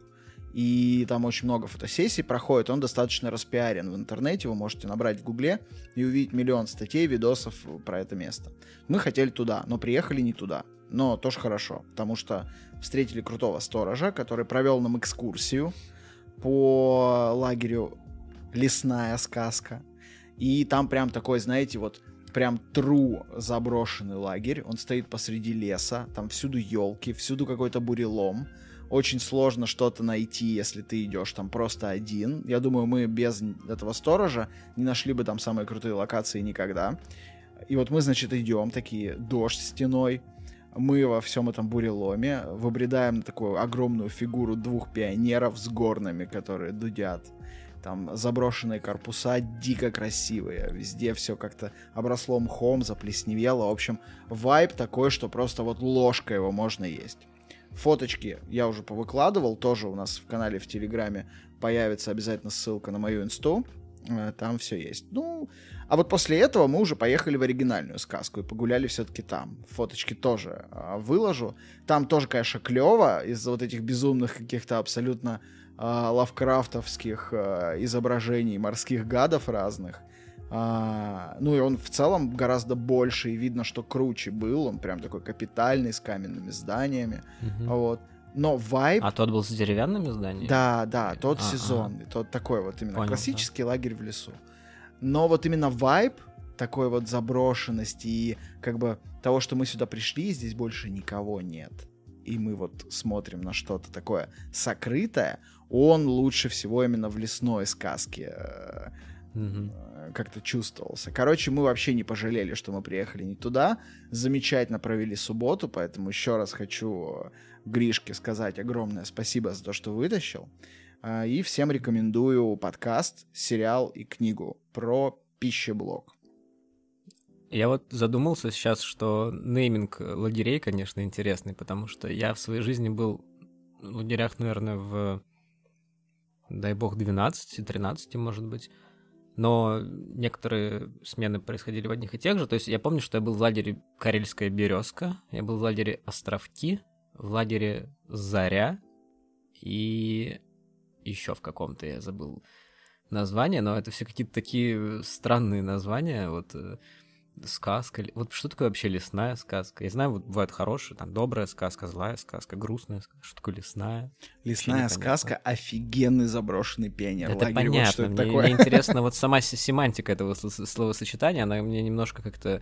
и там очень много фотосессий проходит, он достаточно распиарен в интернете, вы можете набрать в гугле и увидеть миллион статей, видосов про это место. Мы хотели туда, но приехали не туда но тоже хорошо, потому что встретили крутого сторожа, который провел нам экскурсию по лагерю «Лесная сказка». И там прям такой, знаете, вот прям тру заброшенный лагерь. Он стоит посреди леса, там всюду елки, всюду какой-то бурелом. Очень сложно что-то найти, если ты идешь там просто один. Я думаю, мы без этого сторожа не нашли бы там самые крутые локации никогда. И вот мы, значит, идем, такие, дождь стеной, мы во всем этом буреломе выбредаем такую огромную фигуру двух пионеров с горнами, которые дудят. Там заброшенные корпуса дико красивые. Везде все как-то обросло мхом, заплесневело. В общем, вайб такой, что просто вот ложка его можно есть. Фоточки я уже повыкладывал, тоже у нас в канале в Телеграме появится обязательно ссылка на мою инсту. Э, там все есть. Ну, а вот после этого мы уже поехали в оригинальную сказку и погуляли все-таки там. Фоточки тоже э, выложу. Там тоже, конечно, клево из-за вот этих безумных каких-то абсолютно э, лавкрафтовских э, изображений морских гадов разных. А, ну и он в целом гораздо больше, и видно, что круче был. Он прям такой капитальный, с каменными зданиями. Мгм. Вот. Но вайб... А тот был с деревянными зданиями? Да, да, тот А, сезонный, тот такой вот именно Понял, классический лагерь в лесу. Но вот именно вайб такой вот заброшенности и как бы того, что мы сюда пришли, здесь больше никого нет. И мы вот смотрим на что-то такое сокрытое, он лучше всего именно в лесной сказке э, как-то чувствовался. Короче, мы вообще не пожалели, что мы приехали не туда. Замечательно провели субботу, поэтому еще раз хочу э, Гришке сказать огромное спасибо за то, что вытащил. А, И всем рекомендую подкаст, сериал и книгу про пищеблок. Я вот задумался сейчас, что нейминг лагерей, конечно, интересный, потому что я в своей жизни был в лагерях, наверное, в, дай бог, 12-13, может быть. Но некоторые смены происходили в одних и тех же. То есть я помню, что я был в лагере Карельская березка, я был в лагере Островки, в лагере Заря и еще в каком-то я забыл название, но это все какие-то такие странные названия. Вот э, сказка. Вот что такое вообще лесная сказка? Я знаю, вот бывает хорошая, там добрая сказка, злая сказка, грустная сказка. Что такое лесная? Лесная сказка офигенный заброшенный пионер. это лагерь. Вот понятно. что это мне, такое. мне интересно вот сама се- семантика этого сло- словосочетания, она мне немножко как-то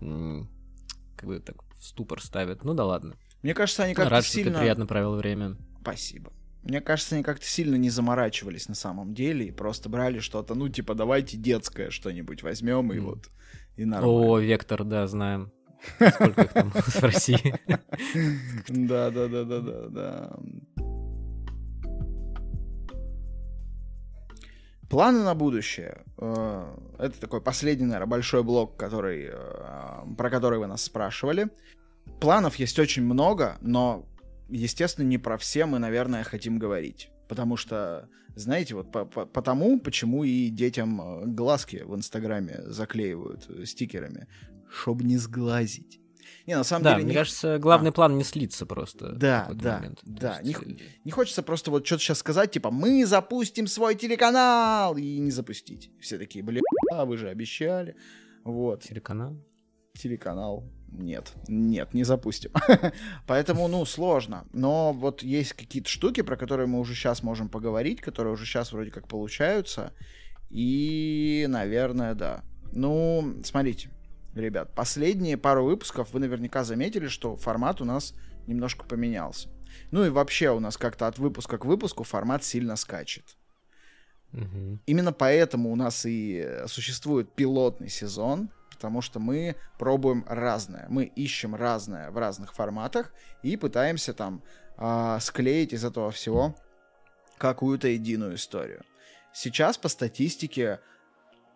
как бы так в ступор ставит. Ну да ладно. Мне кажется, они как-то Рад, что ты приятно провел время. Спасибо. Мне кажется, они как-то сильно не заморачивались на самом деле и просто брали что-то, ну, типа, давайте детское что-нибудь возьмем и вот, и нормально. О, Вектор, да, знаем. Сколько их там в России. Да, да, да, да, да, да. Планы на будущее. Э, Это такой последний, наверное, большой блок, который, э, про который вы нас спрашивали. Планов есть очень много, но, естественно, не про все мы, наверное, хотим говорить. Потому что, знаете, вот по- по- потому, почему и детям э, глазки в Инстаграме заклеивают э, стикерами, чтобы не сглазить. Не, на самом Да, деле... мне не- кажется, главный план не слиться просто. Да, да, момент. Да. есть, Не, э, не хочется просто вот что-то сейчас сказать, типа, мы запустим свой телеканал, и не запустить. Все такие, бля, а вы же обещали. Вот, Телеканал. телеканал. Нет, нет, не запустим. Поэтому, ну, сложно. Но вот есть какие-то штуки, про которые мы уже сейчас можем поговорить, которые уже сейчас вроде как получаются. И, наверное, да. Ну, смотрите, ребят, последние пару выпусков вы наверняка заметили, что формат у нас немножко поменялся. Ну и вообще у нас как-то от выпуска к выпуску формат сильно скачет. Мгм. Именно поэтому у нас и э, существует пилотный сезон, потому что мы пробуем разное. Мы ищем разное в разных форматах и пытаемся там а, склеить из этого всего какую-то единую историю. Сейчас по статистике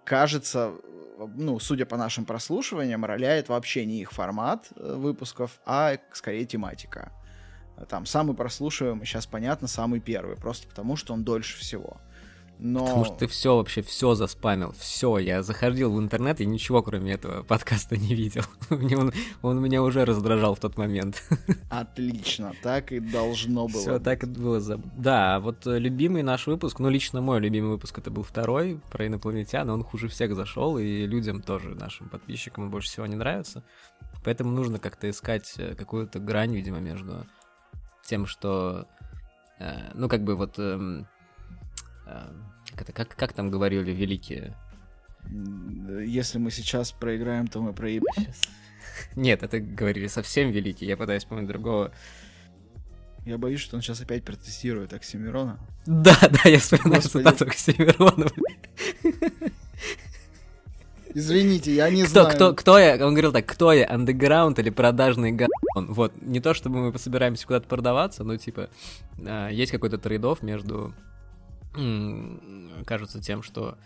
кажется, э, ну, судя по нашим прослушиваниям, роляет вообще не их формат э, выпусков, а скорее тематика. Там самый прослушиваемый, сейчас понятно, самый первый, просто потому что он дольше всего. Но... Потому что ты все вообще все заспамил. Все, я заходил в интернет и ничего, кроме этого подкаста, не видел. Мне он, он меня уже раздражал в тот момент. Отлично, так и должно было. Все так и было. заб- Да, вот э, любимый наш выпуск, ну лично мой любимый выпуск, это был второй про инопланетян, он хуже всех зашел, и людям тоже, нашим подписчикам, он больше всего не нравится. Поэтому нужно как-то искать э, какую-то грань, видимо, между тем, что, э, ну как бы вот, эм, как, это, как, как там говорили великие Если мы сейчас проиграем, то мы проебем. Нет, это говорили совсем великие. Я пытаюсь вспомнить другого. Я боюсь, что он сейчас опять протестирует Оксимирона. Да, да, я вспоминаю Господи. цитату Оксимирона. Извините, я не Кто, знаю. кто, кто я? Он говорил так, кто я, андеграунд или продажный га***он? Вот, не то чтобы мы собираемся куда-то продаваться, но типа а, есть какой-то трейдов между, м, кажется, тем, что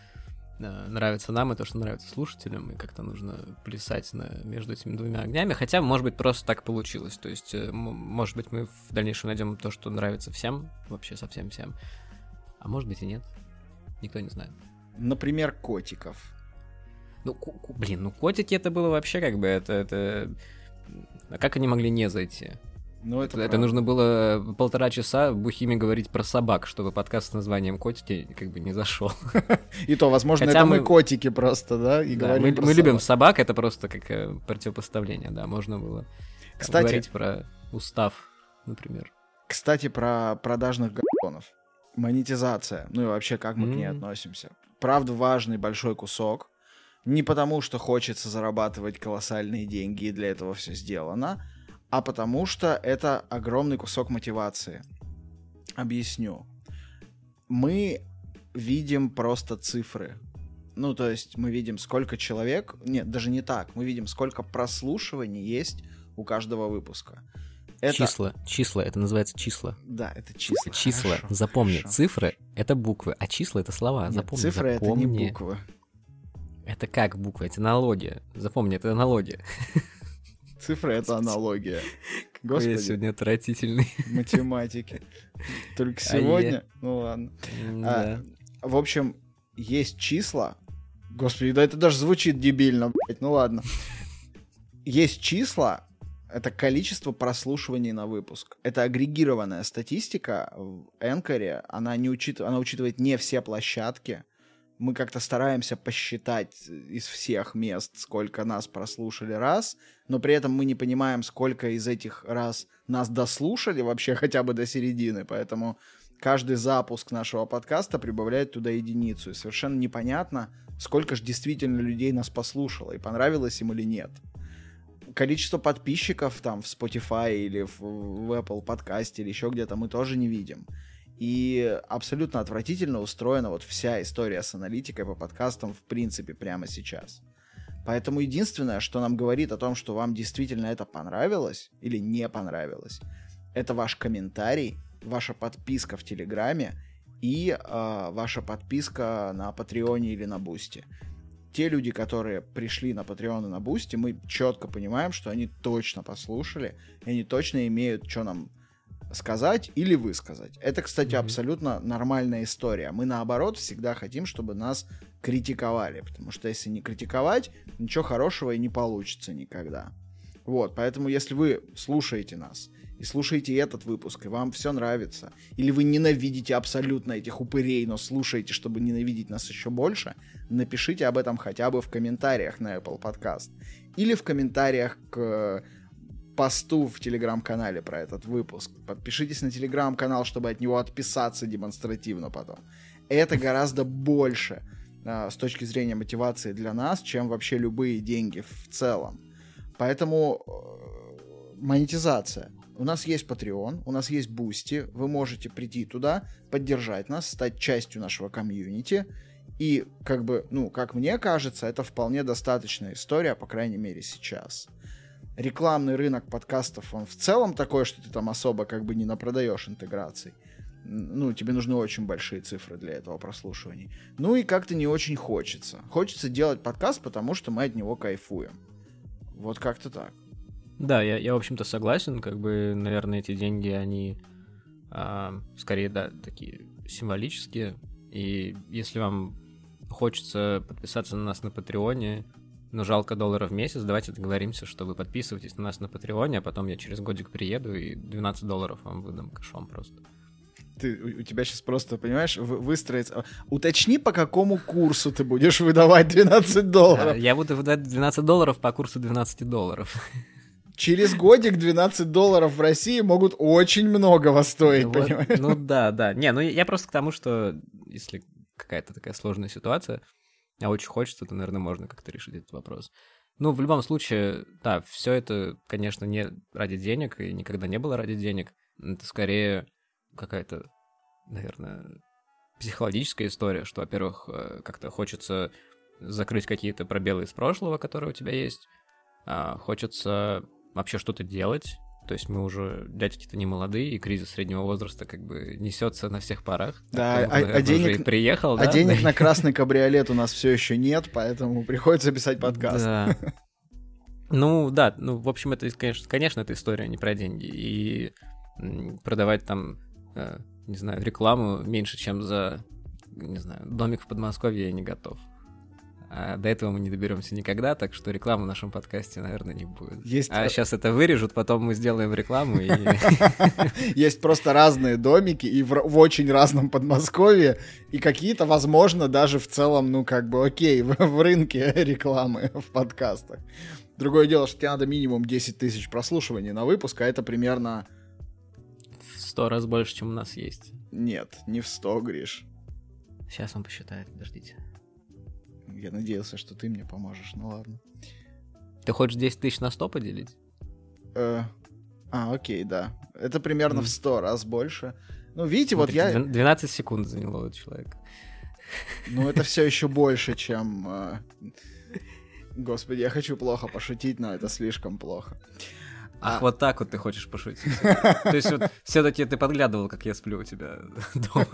а, нравится нам и то, что нравится слушателям, и как-то нужно плясать на, между этими двумя огнями, хотя, может быть, просто так получилось, то есть, э, может быть, мы в дальнейшем найдем то, что нравится всем, вообще совсем всем, а может быть и нет, никто не знает. Например, котиков. Ну, блин, ну котики это было вообще как бы это... это... А как они могли не зайти? Ну, это, это нужно было полтора часа Бухиме говорить про собак, чтобы подкаст с названием «Котики» как бы не зашел. И то, возможно, Хотя это мы... котики просто, да? И да мы, мы любим собак, это просто как э, противопоставление, да, можно было Кстати, говорить про устав, например. Кстати, про продажных гонов. Монетизация, ну и вообще, как мы mm-hmm. к ней относимся. Правда, важный большой кусок. Не потому, что хочется зарабатывать колоссальные деньги, и для этого все сделано, а потому что это огромный кусок мотивации. Объясню. Мы видим просто цифры. Ну, то есть мы видим, сколько человек... Нет, даже не так. Мы видим, сколько прослушиваний есть у каждого выпуска. Это... Числа, числа, это называется числа. Да, это числа. Числа, хорошо, запомни, хорошо. цифры — это буквы, а числа — это слова, Нет, запомни. цифры это не буквы. Это как буквы? Это аналогия. Запомни, это аналогия. Цифры — это аналогия. Господи. Я сегодня отвратительный. Математики. Только а сегодня? Ну ладно. А, в общем, есть числа. Господи, да это даже звучит дебильно, блядь. Ну ладно. Есть числа, это количество прослушиваний на выпуск. Это агрегированная статистика в Энкоре. Она, не учит... она учитывает не все площадки мы как-то стараемся посчитать из всех мест, сколько нас прослушали раз, но при этом мы не понимаем, сколько из этих раз нас дослушали вообще хотя бы до середины, поэтому каждый запуск нашего подкаста прибавляет туда единицу, и совершенно непонятно, сколько же действительно людей нас послушало, и понравилось им или нет. Количество подписчиков там в Spotify или в, в Apple подкасте или еще где-то мы тоже не видим. И абсолютно отвратительно устроена вот вся история с аналитикой по подкастам в принципе прямо сейчас. Поэтому единственное, что нам говорит о том, что вам действительно это понравилось или не понравилось, это ваш комментарий, ваша подписка в Телеграме и э, ваша подписка на Patreon е или на Бусти. Те люди, которые пришли на Patreon и на Бусти, мы четко понимаем, что они точно послушали, и они точно имеют, что нам сказать или высказать. Это, кстати, mm-hmm. абсолютно нормальная история. Мы, наоборот, всегда хотим, чтобы нас критиковали, потому что если не критиковать, ничего хорошего и не получится никогда. Вот, поэтому если вы слушаете нас и слушаете этот выпуск, и вам все нравится, или вы ненавидите абсолютно этих упырей, но слушаете, чтобы ненавидеть нас еще больше, напишите об этом хотя бы в комментариях на Apple Podcast. Или в комментариях к посту в телеграм-канале про этот выпуск. Подпишитесь на телеграм-канал, чтобы от него отписаться демонстративно потом. Это гораздо больше э, с точки зрения мотивации для нас, чем вообще любые деньги в целом. Поэтому э, монетизация. У нас есть Patreon, у нас есть Boosty, вы можете прийти туда, поддержать нас, стать частью нашего комьюнити. И, как бы, ну, как мне кажется, это вполне достаточная история, по крайней мере, сейчас рекламный рынок подкастов, он в целом такой, что ты там особо как бы не напродаешь интеграций. Ну, тебе нужны очень большие цифры для этого прослушиваний. Ну и как-то не очень хочется. Хочется делать подкаст, потому что мы от него кайфуем. Вот как-то так. Да, я, я в общем-то, согласен. Как бы, наверное, эти деньги, они а, скорее, да, такие символические. И если вам хочется подписаться на нас на Патреоне, но жалко долларов в месяц, давайте договоримся, что вы подписываетесь на нас на Патреоне, а потом я через годик приеду и 12 долларов вам выдам кэшом просто. Ты, у тебя сейчас просто, понимаешь, выстроится... Уточни, по какому курсу ты будешь выдавать 12 долларов. Я буду выдавать 12 долларов по курсу 12 долларов. Через годик 12 долларов в России могут очень многого стоить, вот, понимаешь? Ну да, да. Не, ну я просто к тому, что если какая-то такая сложная ситуация, а очень хочется, то, наверное, можно как-то решить этот вопрос. Ну, в любом случае, да, все это, конечно, не ради денег и никогда не было ради денег. Это скорее какая-то, наверное, психологическая история, что, во-первых, э, как-то хочется закрыть какие-то пробелы из прошлого, которые у тебя есть. А хочется вообще что-то делать, то есть мы уже дядьки-то не молодые, и кризис среднего возраста как бы несется на всех парах. Да, а, а денег приехал, а да? денег на красный кабриолет у нас все еще нет, поэтому приходится писать подкаст. Да. Ну да, ну в общем это конечно, конечно это история не про деньги и продавать там, э, не знаю, рекламу меньше, чем за не знаю, домик в Подмосковье я не готов. А до этого мы не доберемся никогда, так что рекламы в нашем подкасте, наверное, не будет. Есть... А сейчас это вырежут, потом мы сделаем рекламу. И... Есть просто разные домики и в, очень разном Подмосковье, и какие-то, возможно, даже в целом, ну, как бы, окей, в, рынке рекламы в подкастах. Другое дело, что тебе надо минимум 10 тысяч прослушиваний на выпуск, а это примерно... В сто раз больше, чем у нас есть. Нет, не в 100, Гриш. Сейчас он посчитает, подождите. Я надеялся, что ты мне поможешь, ну ладно. Ты хочешь 10 тысяч на 100 поделить? Э, а, окей, да. Это примерно mm. в 100 раз больше. Ну, видите, вот я... 12 секунд заняло у человека. Ну, это все еще больше, чем... Э, господи, я хочу плохо пошутить, но это слишком плохо. Ах, а... вот так вот ты хочешь пошутить. То есть вот все-таки ты подглядывал, как я сплю у тебя дома.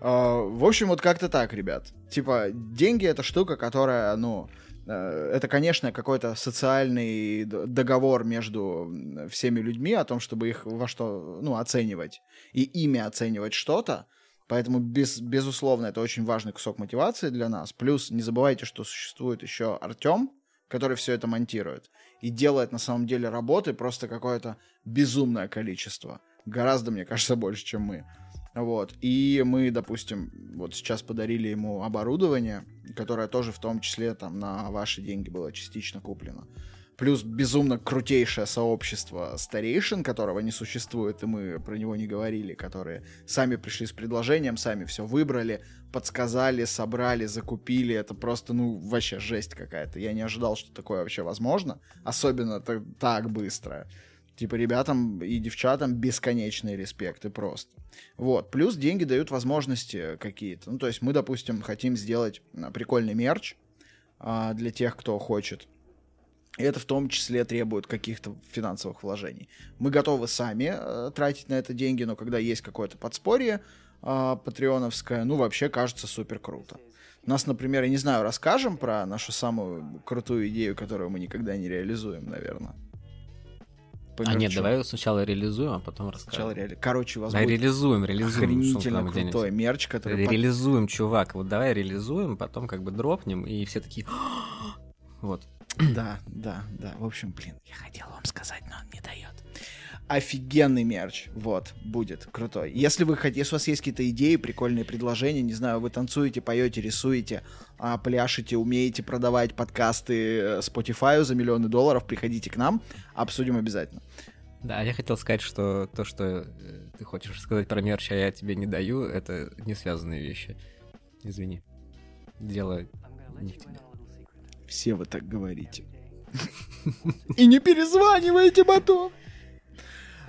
А, в общем, вот как-то так, ребят. Типа, деньги — это штука, которая, ну, э, это, конечно, какой-то социальный договор между всеми людьми о том, чтобы их во что, ну, оценивать. И ими оценивать что-то. Поэтому, без, безусловно, это очень важный кусок мотивации для нас. Плюс не забывайте, что существует еще Артем, который все это монтирует. И делает на самом деле работы просто какое-то безумное количество. Гораздо, мне кажется, больше, чем мы. Вот. И мы, допустим, вот сейчас подарили ему оборудование, которое тоже в том числе там на ваши деньги было частично куплено. Плюс безумно крутейшее сообщество старейшин, которого не существует, и мы про него не говорили, которые сами пришли с предложением, сами все выбрали, подсказали, собрали, закупили. Это просто, ну, вообще жесть какая-то. Я не ожидал, что такое вообще возможно, особенно так быстро. Типа ребятам и девчатам бесконечный респект и просто. Вот. Плюс деньги дают возможности какие-то. Ну, то есть мы, допустим, хотим сделать а, прикольный мерч а, для тех, кто хочет. И это в том числе требует каких-то финансовых вложений. Мы готовы сами э, тратить на это деньги, но когда есть какое-то подспорье э, патреоновское, ну, вообще кажется супер круто. Нас, например, я не знаю, расскажем про нашу самую крутую идею, которую мы никогда не реализуем, наверное А нет, давай сначала реализуем, а потом расскажем. Сначала реали... Короче, у вас да, будет реализуем, реализуем. Охренительно крутой мерч, который... Реализуем, чувак. Вот давай реализуем, потом как бы дропнем, и все такие... вот. Да, да, да. В общем, блин, я хотел вам сказать, но он не дает офигенный мерч. Вот, будет крутой. Если вы хотите, если у вас есть какие-то идеи, прикольные предложения, не знаю, вы танцуете, поете, рисуете, а, пляшете, умеете продавать подкасты э, Spotify за миллионы долларов, приходите к нам, обсудим обязательно. Да, я хотел сказать, что то, что э, ты хочешь сказать про мерч, а я тебе не даю, это не связанные вещи. Извини. Дело не в тебе. Все вы так говорите. И не перезванивайте потом.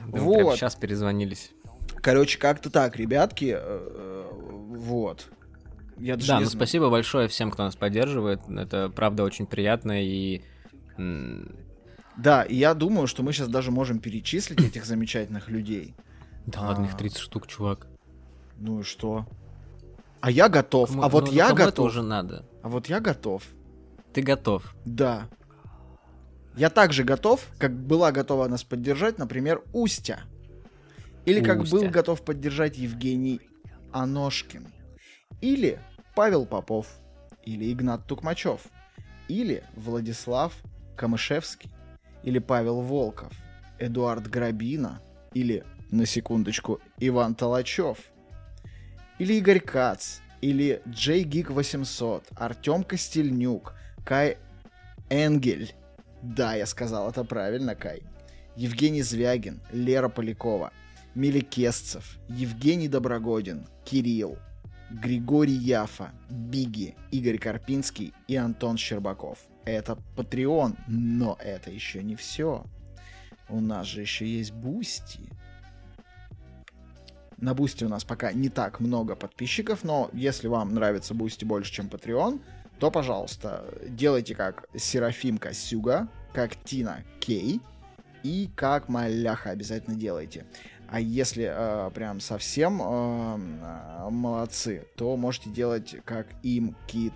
Вот. Сейчас перезвонились. Короче, как-то так, ребятки. Э, вот. Я да, ну спасибо большое всем, кто нас поддерживает. Это правда очень приятно и... Да, и я думаю, что мы сейчас даже можем перечислить этих замечательных людей. Да ладно, их 30 штук, чувак. Ну и что? А я готов. а вот ну, я готов. Это уже надо. А вот я готов. Ты готов? Да. Я также готов, как была готова нас поддержать, например, Устя. Или как Устя. был готов поддержать Евгений Аношкин. Или Павел Попов. Или Игнат Тукмачев. Или Владислав Камышевский. Или Павел Волков. Эдуард Грабина. Или, на секундочку, Иван Толачев. Или Игорь Кац. Или Джей Гик 800. Артем Костельнюк. Кай Энгель да, я сказал это правильно, Кай. Евгений Звягин, Лера Полякова, Меликесцев, Евгений Доброгодин, Кирилл, Григорий Яфа, Биги, Игорь Карпинский и Антон Щербаков. Это Patreon, но это еще не все. У нас же еще есть Бусти. На Бусти у нас пока не так много подписчиков, но если вам нравится Бусти больше, чем Patreon, то, пожалуйста, делайте как Серафим Косюга, как Тина Кей и как Маляха обязательно делайте. А если э, прям совсем э, молодцы, то можете делать как им Кит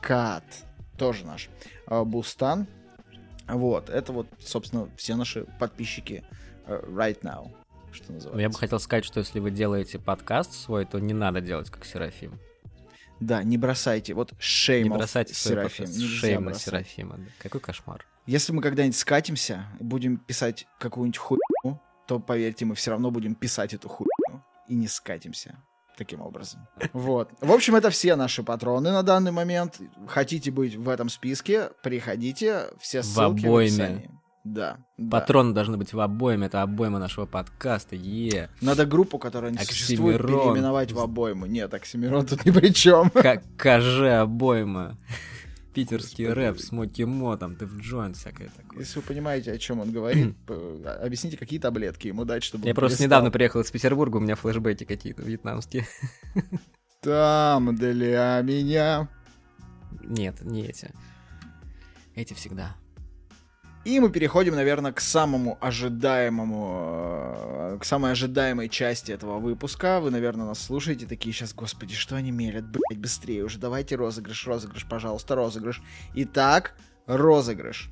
Кат. Тоже наш э, Бустан. Вот, это вот, собственно, все наши подписчики э, right now. что называется. Я бы хотел сказать, что если вы делаете подкаст свой, то не надо делать как Серафим. Да, не бросайте. Вот шейм Не бросайте Серафим. подкаст. Нельзя Шейм на бросать. Серафима. да. Какой кошмар. Если мы когда-нибудь скатимся будем писать какую-нибудь хуйню, то, поверьте, мы все равно будем писать эту хуйню и не скатимся таким образом. Вот. В общем, это все наши патроны на данный момент. Хотите быть в этом списке, приходите. Все В ссылки в обойме. описании. Да, да. Патроны должны быть в обойме. Это обойма нашего подкаста. Е. Надо группу, которая не существует, Оксимирон. переименовать в обойму. Нет, Оксимирон тут ни при чем. Как КЖ обойма. Питерский рэп, смоки мо, там, ты в джойнт, всякое такое. Если вы понимаете, о чем он говорит, п- объясните, какие таблетки ему дать, чтобы Я просто перестал. недавно приехал из Петербурга, у меня флешбеки какие-то вьетнамские. Там для меня. Нет, не эти. Эти всегда. И мы переходим, наверное, к самому ожидаемому, э, к самой ожидаемой части этого выпуска. Вы, наверное, нас слушаете, такие сейчас, господи, что они мелят, блять, быстрее уже, давайте розыгрыш, розыгрыш, пожалуйста, розыгрыш. Итак, розыгрыш.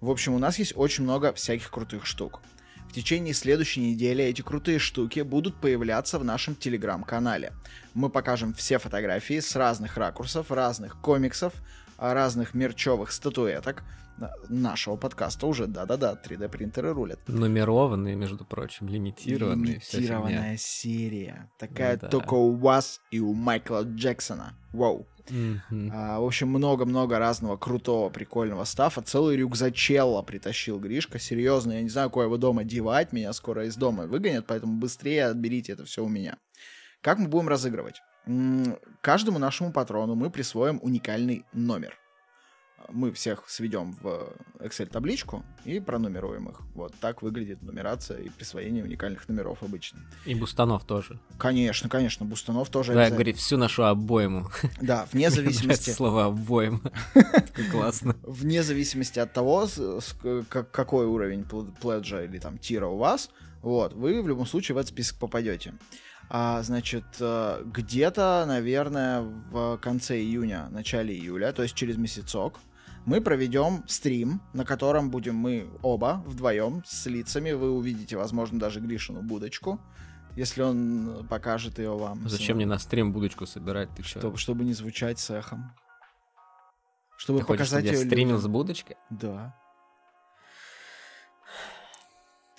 В общем, у нас есть очень много всяких крутых штук. В течение следующей недели эти крутые штуки будут появляться в нашем телеграм-канале. Мы покажем все фотографии с разных ракурсов, разных комиксов, а, разных мерчевых статуэток нашего подкаста уже. Да-да-да, 3D принтеры рулят. Нумерованные, между прочим, лимитированные. Лимитированная серия. Такая Да. только у вас и у Майкла Джексона. Вау. Мгм. А, в общем, много-много разного крутого, прикольного стафа. Целый рюкзачелло притащил Гришка. Серьезно, я не знаю, кое его дома девать. Меня скоро из дома выгонят, поэтому быстрее отберите это все у меня. Как мы будем разыгрывать? М, Каждому нашему патрону мы присвоим уникальный номер. Мы всех сведем в Excel-табличку и пронумеруем их. Вот так выглядит нумерация и присвоение уникальных номеров обычно. И Бустанов тоже. Конечно, конечно, Бустанов тоже Да, говорит, всю нашу обойму. Да, вне зависимости... слово обойма. Классно. вне зависимости от того, какой уровень пл- пледжа или там тира у вас, вот, вы в любом случае в этот список попадете. А, значит, э, где-то, наверное, в конце июня, начале июля, то есть через месяцок, мы проведем стрим, на котором будем мы оба вдвоем с лицами. Вы увидите, возможно, даже Гришину будочку, если он покажет ее вам. Зачем мне на стрим будочку собирать? Ты что? Чтобы, чтобы не звучать с эхом. Чтобы Ты хочешь, показать чтобы я её стримил людям. с будочкой? Да.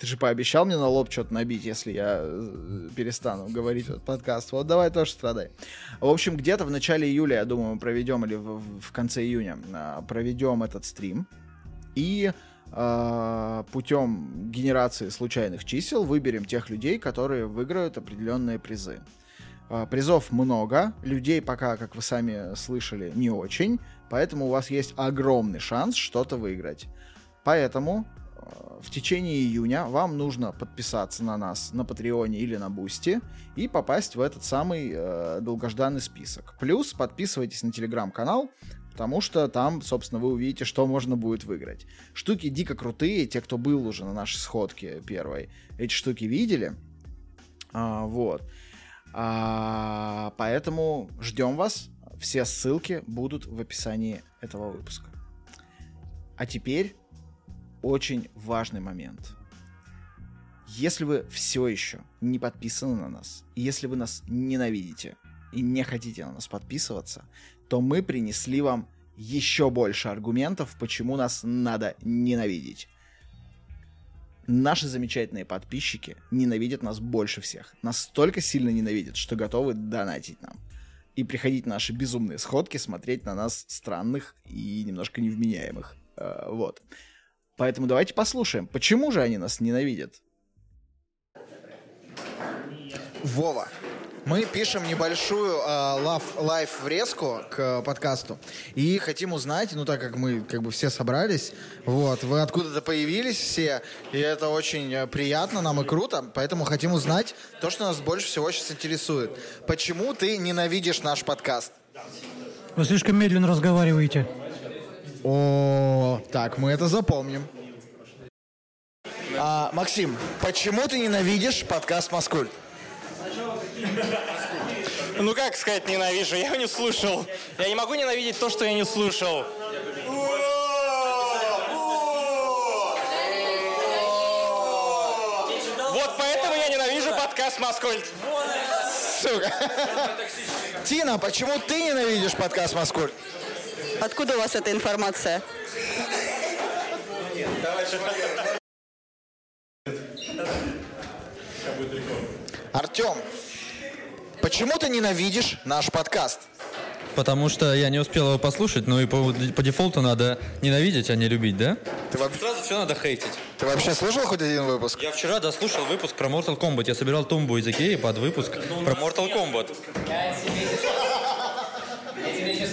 Ты же пообещал мне на лоб что-то набить, если я э, перестану говорить этот подкаст. Вот давай тоже страдай. В общем, где-то в начале июля, я думаю, мы проведем, или в, в конце июня, а, проведем этот стрим. И а, путем генерации случайных чисел выберем тех людей, которые выиграют определенные призы. А, Призов много, людей пока, как вы сами слышали, не очень, поэтому у вас есть огромный шанс что-то выиграть. Поэтому э, в течение июня вам нужно подписаться на нас на Патреоне или на Boosty и попасть в этот самый э, долгожданный список. Плюс подписывайтесь на телеграм-канал, потому что там, собственно, вы увидите, что можно будет выиграть. Штуки дико крутые, те, кто был уже на нашей сходке первой, эти штуки видели. А, вот. А, поэтому ждем вас. Все ссылки будут в описании этого выпуска. А теперь очень важный момент. Если вы все еще не подписаны на нас, и если вы нас ненавидите и не хотите на нас подписываться, то мы принесли вам еще больше аргументов, почему нас надо ненавидеть. Наши замечательные подписчики ненавидят нас больше всех. Настолько сильно ненавидят, что готовы донатить нам. И приходить на наши безумные сходки, смотреть на нас странных и немножко невменяемых. Э, вот. Поэтому давайте послушаем, почему же они нас ненавидят. Вова, мы пишем небольшую лав, лайф врезку к э, подкасту и хотим узнать, ну так как мы как бы все собрались, вот, вы откуда-то появились все, и это очень э, приятно нам и круто, поэтому хотим узнать то, что нас больше всего сейчас интересует. Почему ты ненавидишь наш подкаст? Вы слишком медленно разговариваете. О, так, мы это запомним. А, Максим, почему ты ненавидишь подкаст Москуль? Ну как сказать ненавижу? Я его не слушал. Я не могу ненавидеть то, что я не слушал. Вот поэтому я ненавижу подкаст Маскульт. Сука. Тина, почему ты ненавидишь подкаст Маскуль? Откуда у вас эта информация? Артем, почему ты ненавидишь наш подкаст? Потому что я не успел его послушать, ну и по, по дефолту надо ненавидеть, а не любить, да? Ты, вообще- Сразу все надо хейтить. ты вообще слушал хоть один выпуск? Я вчера дослушал выпуск про Mortal Kombat. Я собирал тумбу из Икеи под выпуск про Mortal Kombat.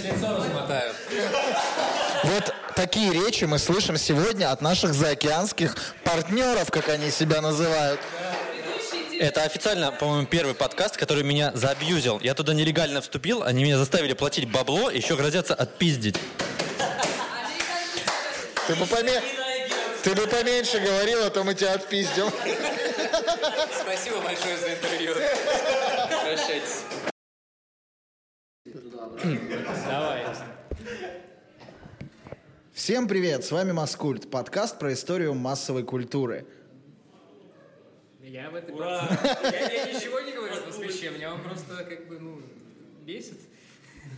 Лицо размотаю. Вот такие речи мы слышим сегодня от наших заокеанских партнеров, как они себя называют. Это официально, по-моему, первый подкаст, который меня заабьюзил. Я туда нелегально вступил, они меня заставили платить бабло, еще грозятся отпиздить. Ты бы, поме- Ты бы поменьше говорил, а то мы тебя отпиздим. Спасибо большое за интервью. Прощайтесь. Давай. Всем привет, с вами Маскульт, подкаст про историю массовой культуры. Я в этой Ура! Я, я ничего не говорю с москвичем, меня он просто как бы, ну, бесит.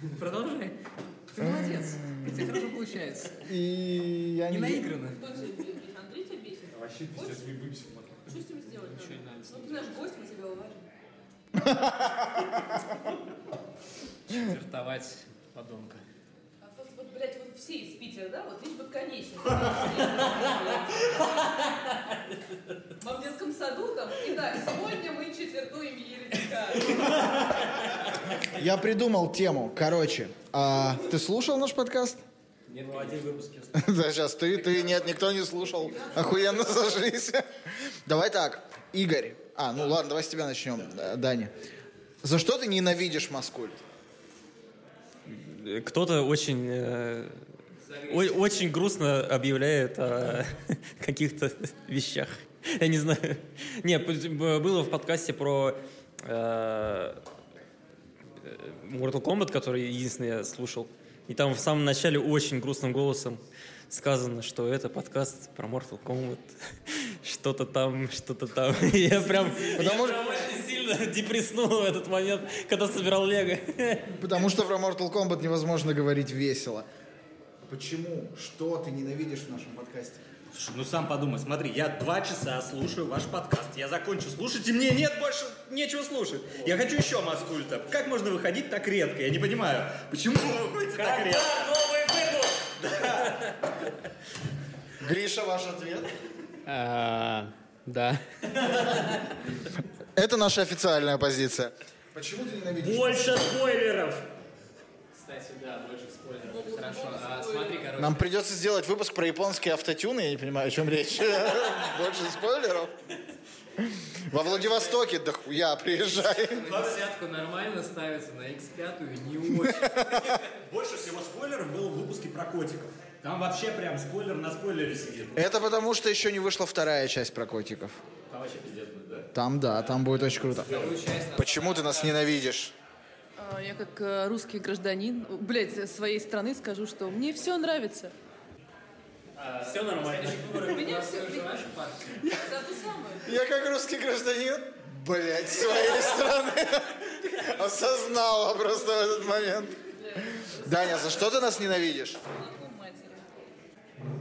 Продолжай. Ты молодец. У тебя хорошо получается. И я Не наиграно. Андрей тебя бесит? Вообще пиздец, Что с ним сделать? Ничего не надо. Ну, ты наш гость, мы тебя уважим. Четвертовать подонка. А просто вот, блядь, вот все из Питера, да? Вот лишь бы конечность. В детском саду там, и да, сегодня мы четвертуем еретика. Я придумал тему. Короче, а, ты слушал наш подкаст? Нет, ну, один выпуск я Да, сейчас ты, ты, нет, никто не слушал. Охуенно сошлись. Давай так, Игорь. А, ну ладно, давай с тебя начнем, Да, Даня. За что ты ненавидишь Маскульт? Кто-то очень, э, очень грустно объявляет о каких-то вещах. Я не знаю. Не, было в подкасте про э, Mortal Kombat, который единственный я слушал. И там в самом начале очень грустным голосом сказано, что это подкаст про Mortal Kombat. Что-то там, что-то там. Я прям, Потому я прям очень сильно депресснул в этот момент, когда собирал Лего. Потому что про Mortal Kombat невозможно говорить весело. Почему? Что ты ненавидишь в нашем подкасте? Слушай, ну сам подумай, смотри, я два часа слушаю ваш подкаст, я закончу слушать, и мне нет больше нечего слушать. Я хочу еще маскульта. Как можно выходить так редко? Я не понимаю, почему вы выходите так редко? Гриша, ваш ответ? А, Да. Это наша официальная позиция. Почему ты ненавидишь? Больше спойлеров! Кстати, да, больше спойлеров. Хорошо. А, смотри, короче. Нам придется сделать выпуск про японские автотюны, я не понимаю, о чем речь. Больше спойлеров. Во Владивостоке дохуя приезжай. На десятку нормально ставится, на X5 не очень. Больше всего спойлеров было в выпуске про котиков. Там вообще прям спойлер на спойлере сидит. Это потому, что еще не вышла вторая часть про котиков. Там вообще пиздец будет, да? Там, да, там будет очень круто. Почему ты нас ненавидишь? Я как русский гражданин, блядь, своей страны скажу, что мне все нравится. Все нормально. Меня все... Я как русский гражданин, блять, своей страны, осознала просто в этот момент. Даня, за что ты нас ненавидишь?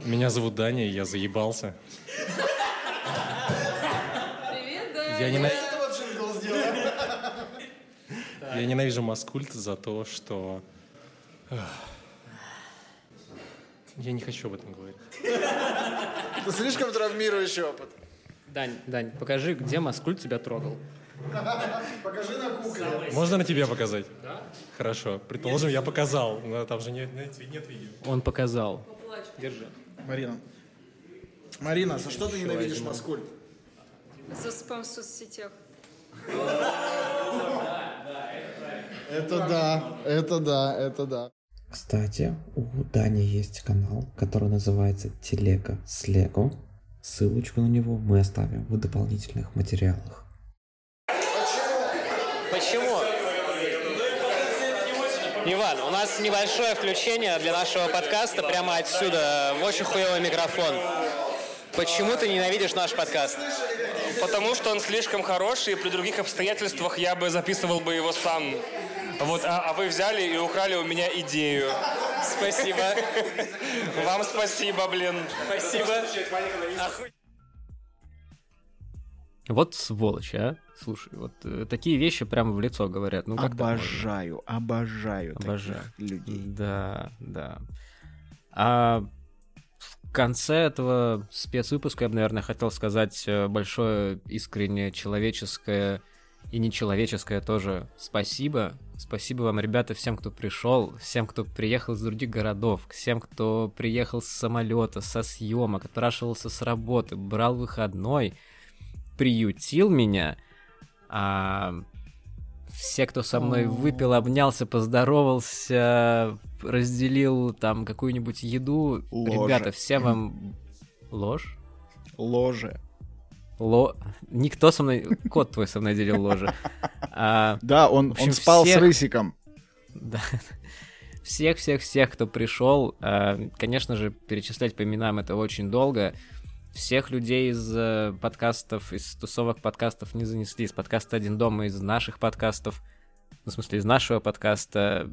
Меня зовут Даня, и я заебался. Привет, да. Я, нена- этого джингл сделаем. я ненавижу Маскульт за то, что... Я не хочу об этом говорить. Это слишком травмирующий опыт. Дань, Дань, покажи, где Маскуль тебя трогал. Покажи на кукле. Можно на тебе показать? Да. Хорошо. Предположим, я показал, но там же нет, нет, нет видео. Он показал. Держи. Марина. Марина, за что ты ненавидишь Маскульт? За спам в соцсетях. Это да, это да, это да. Кстати, у Дани есть канал, который называется Телега с Лего. Ссылочку на него мы оставим в дополнительных материалах. Почему? Иван, у нас небольшое включение для нашего подкаста прямо отсюда, в очень хуевый микрофон. Почему ты ненавидишь наш подкаст? потому что он слишком хороший, и при других обстоятельствах я бы записывал бы его сам. Вот, а, а вы взяли и украли у меня идею. Спасибо. Вам спасибо, блин. Спасибо. Вот сволочь, а? Слушай, вот э, такие вещи прямо в лицо говорят. Ну, как? Обожаю, обожаю, Обожаю. таких людей. Да, да. А в конце этого спецвыпуска я бы, наверное, хотел сказать э, большое искреннее человеческое и нечеловеческое тоже спасибо. Спасибо вам, ребята, всем, кто пришел, всем, кто приехал из других городов, всем, кто приехал с самолета, со съемок, отпрашивался с работы, брал выходной, приютил меня. А все, кто со мной выпил, обнялся, поздоровался, разделил там какую-нибудь еду. Ложе. Ребята, все вам... Ложь? Ложе. Ло... Никто со мной... Кот твой со мной делил ложе. А, Да, он, общем, он спал всех- с рысиком. Да. Всех-всех-всех, кто пришел, э, конечно же, перечислять по именам это очень долго. Всех людей из э, подкастов, из тусовок подкастов не занесли. Из подкаста «Один дома», из наших подкастов, ну, в смысле, из нашего подкаста.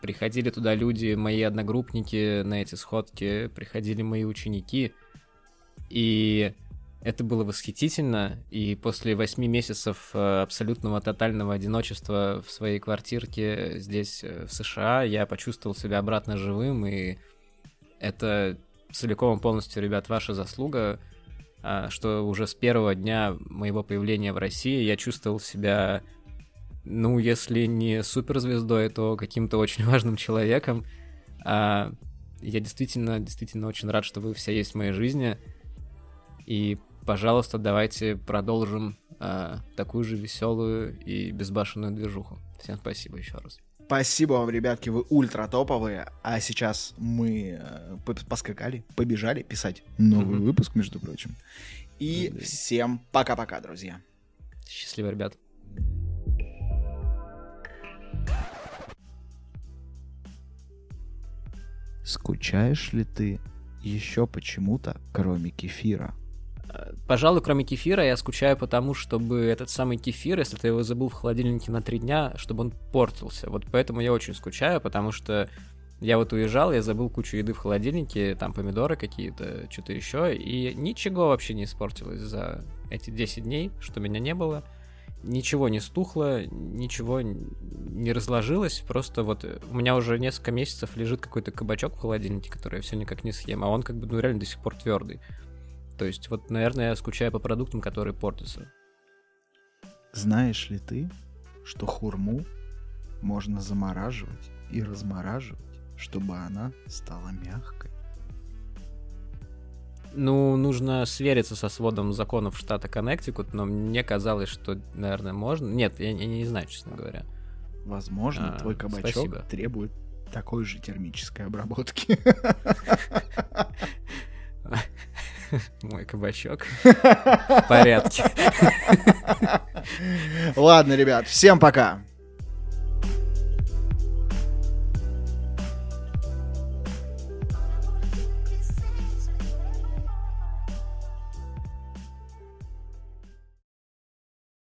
Приходили туда люди, мои одногруппники на эти сходки, приходили мои ученики. И это было восхитительно, и после восьми месяцев э, абсолютного тотального одиночества в своей квартирке здесь, э, в США, я почувствовал себя обратно живым, и это целиком полностью, ребят, ваша заслуга, а, что уже с первого дня моего появления в России я чувствовал себя, ну, если не суперзвездой, то каким-то очень важным человеком. А, Я действительно, действительно очень рад, что вы все есть в моей жизни. И, пожалуйста, давайте продолжим а, такую же веселую и безбашенную движуху. Всем спасибо еще раз. Спасибо вам, ребятки, вы ультра топовые. А сейчас мы э, поскакали, побежали писать новый Мгм. выпуск, между прочим. И Да. всем пока-пока, друзья. Счастливо, ребят. Скучаешь ли ты еще почему-то, кроме кефира? Пожалуй, кроме кефира, я скучаю по тому, чтобы этот самый кефир, если ты его забыл в холодильнике на три дня, чтобы он портился. Вот поэтому я очень скучаю, потому что я вот уезжал, я забыл кучу еды в холодильнике, там помидоры какие-то, что-то еще, и ничего вообще не испортилось за эти 10 дней, что меня не было. Ничего не стухло, ничего не разложилось, просто вот у меня уже несколько месяцев лежит какой-то кабачок в холодильнике, который я все никак не съем, а он как бы, ну, реально до сих пор твердый. То есть, вот, наверное, я скучаю по продуктам, которые портятся. Знаешь ли ты, что хурму можно замораживать и размораживать, чтобы она стала мягкой? Ну, нужно свериться со сводом законов штата Коннектикут, но мне казалось, что, наверное, можно. Нет, я, я не знаю, честно говоря. Возможно, А, твой кабачок спасибо. требует такой же термической обработки. Мой кабачок. В порядке. Ладно, ребят, всем пока.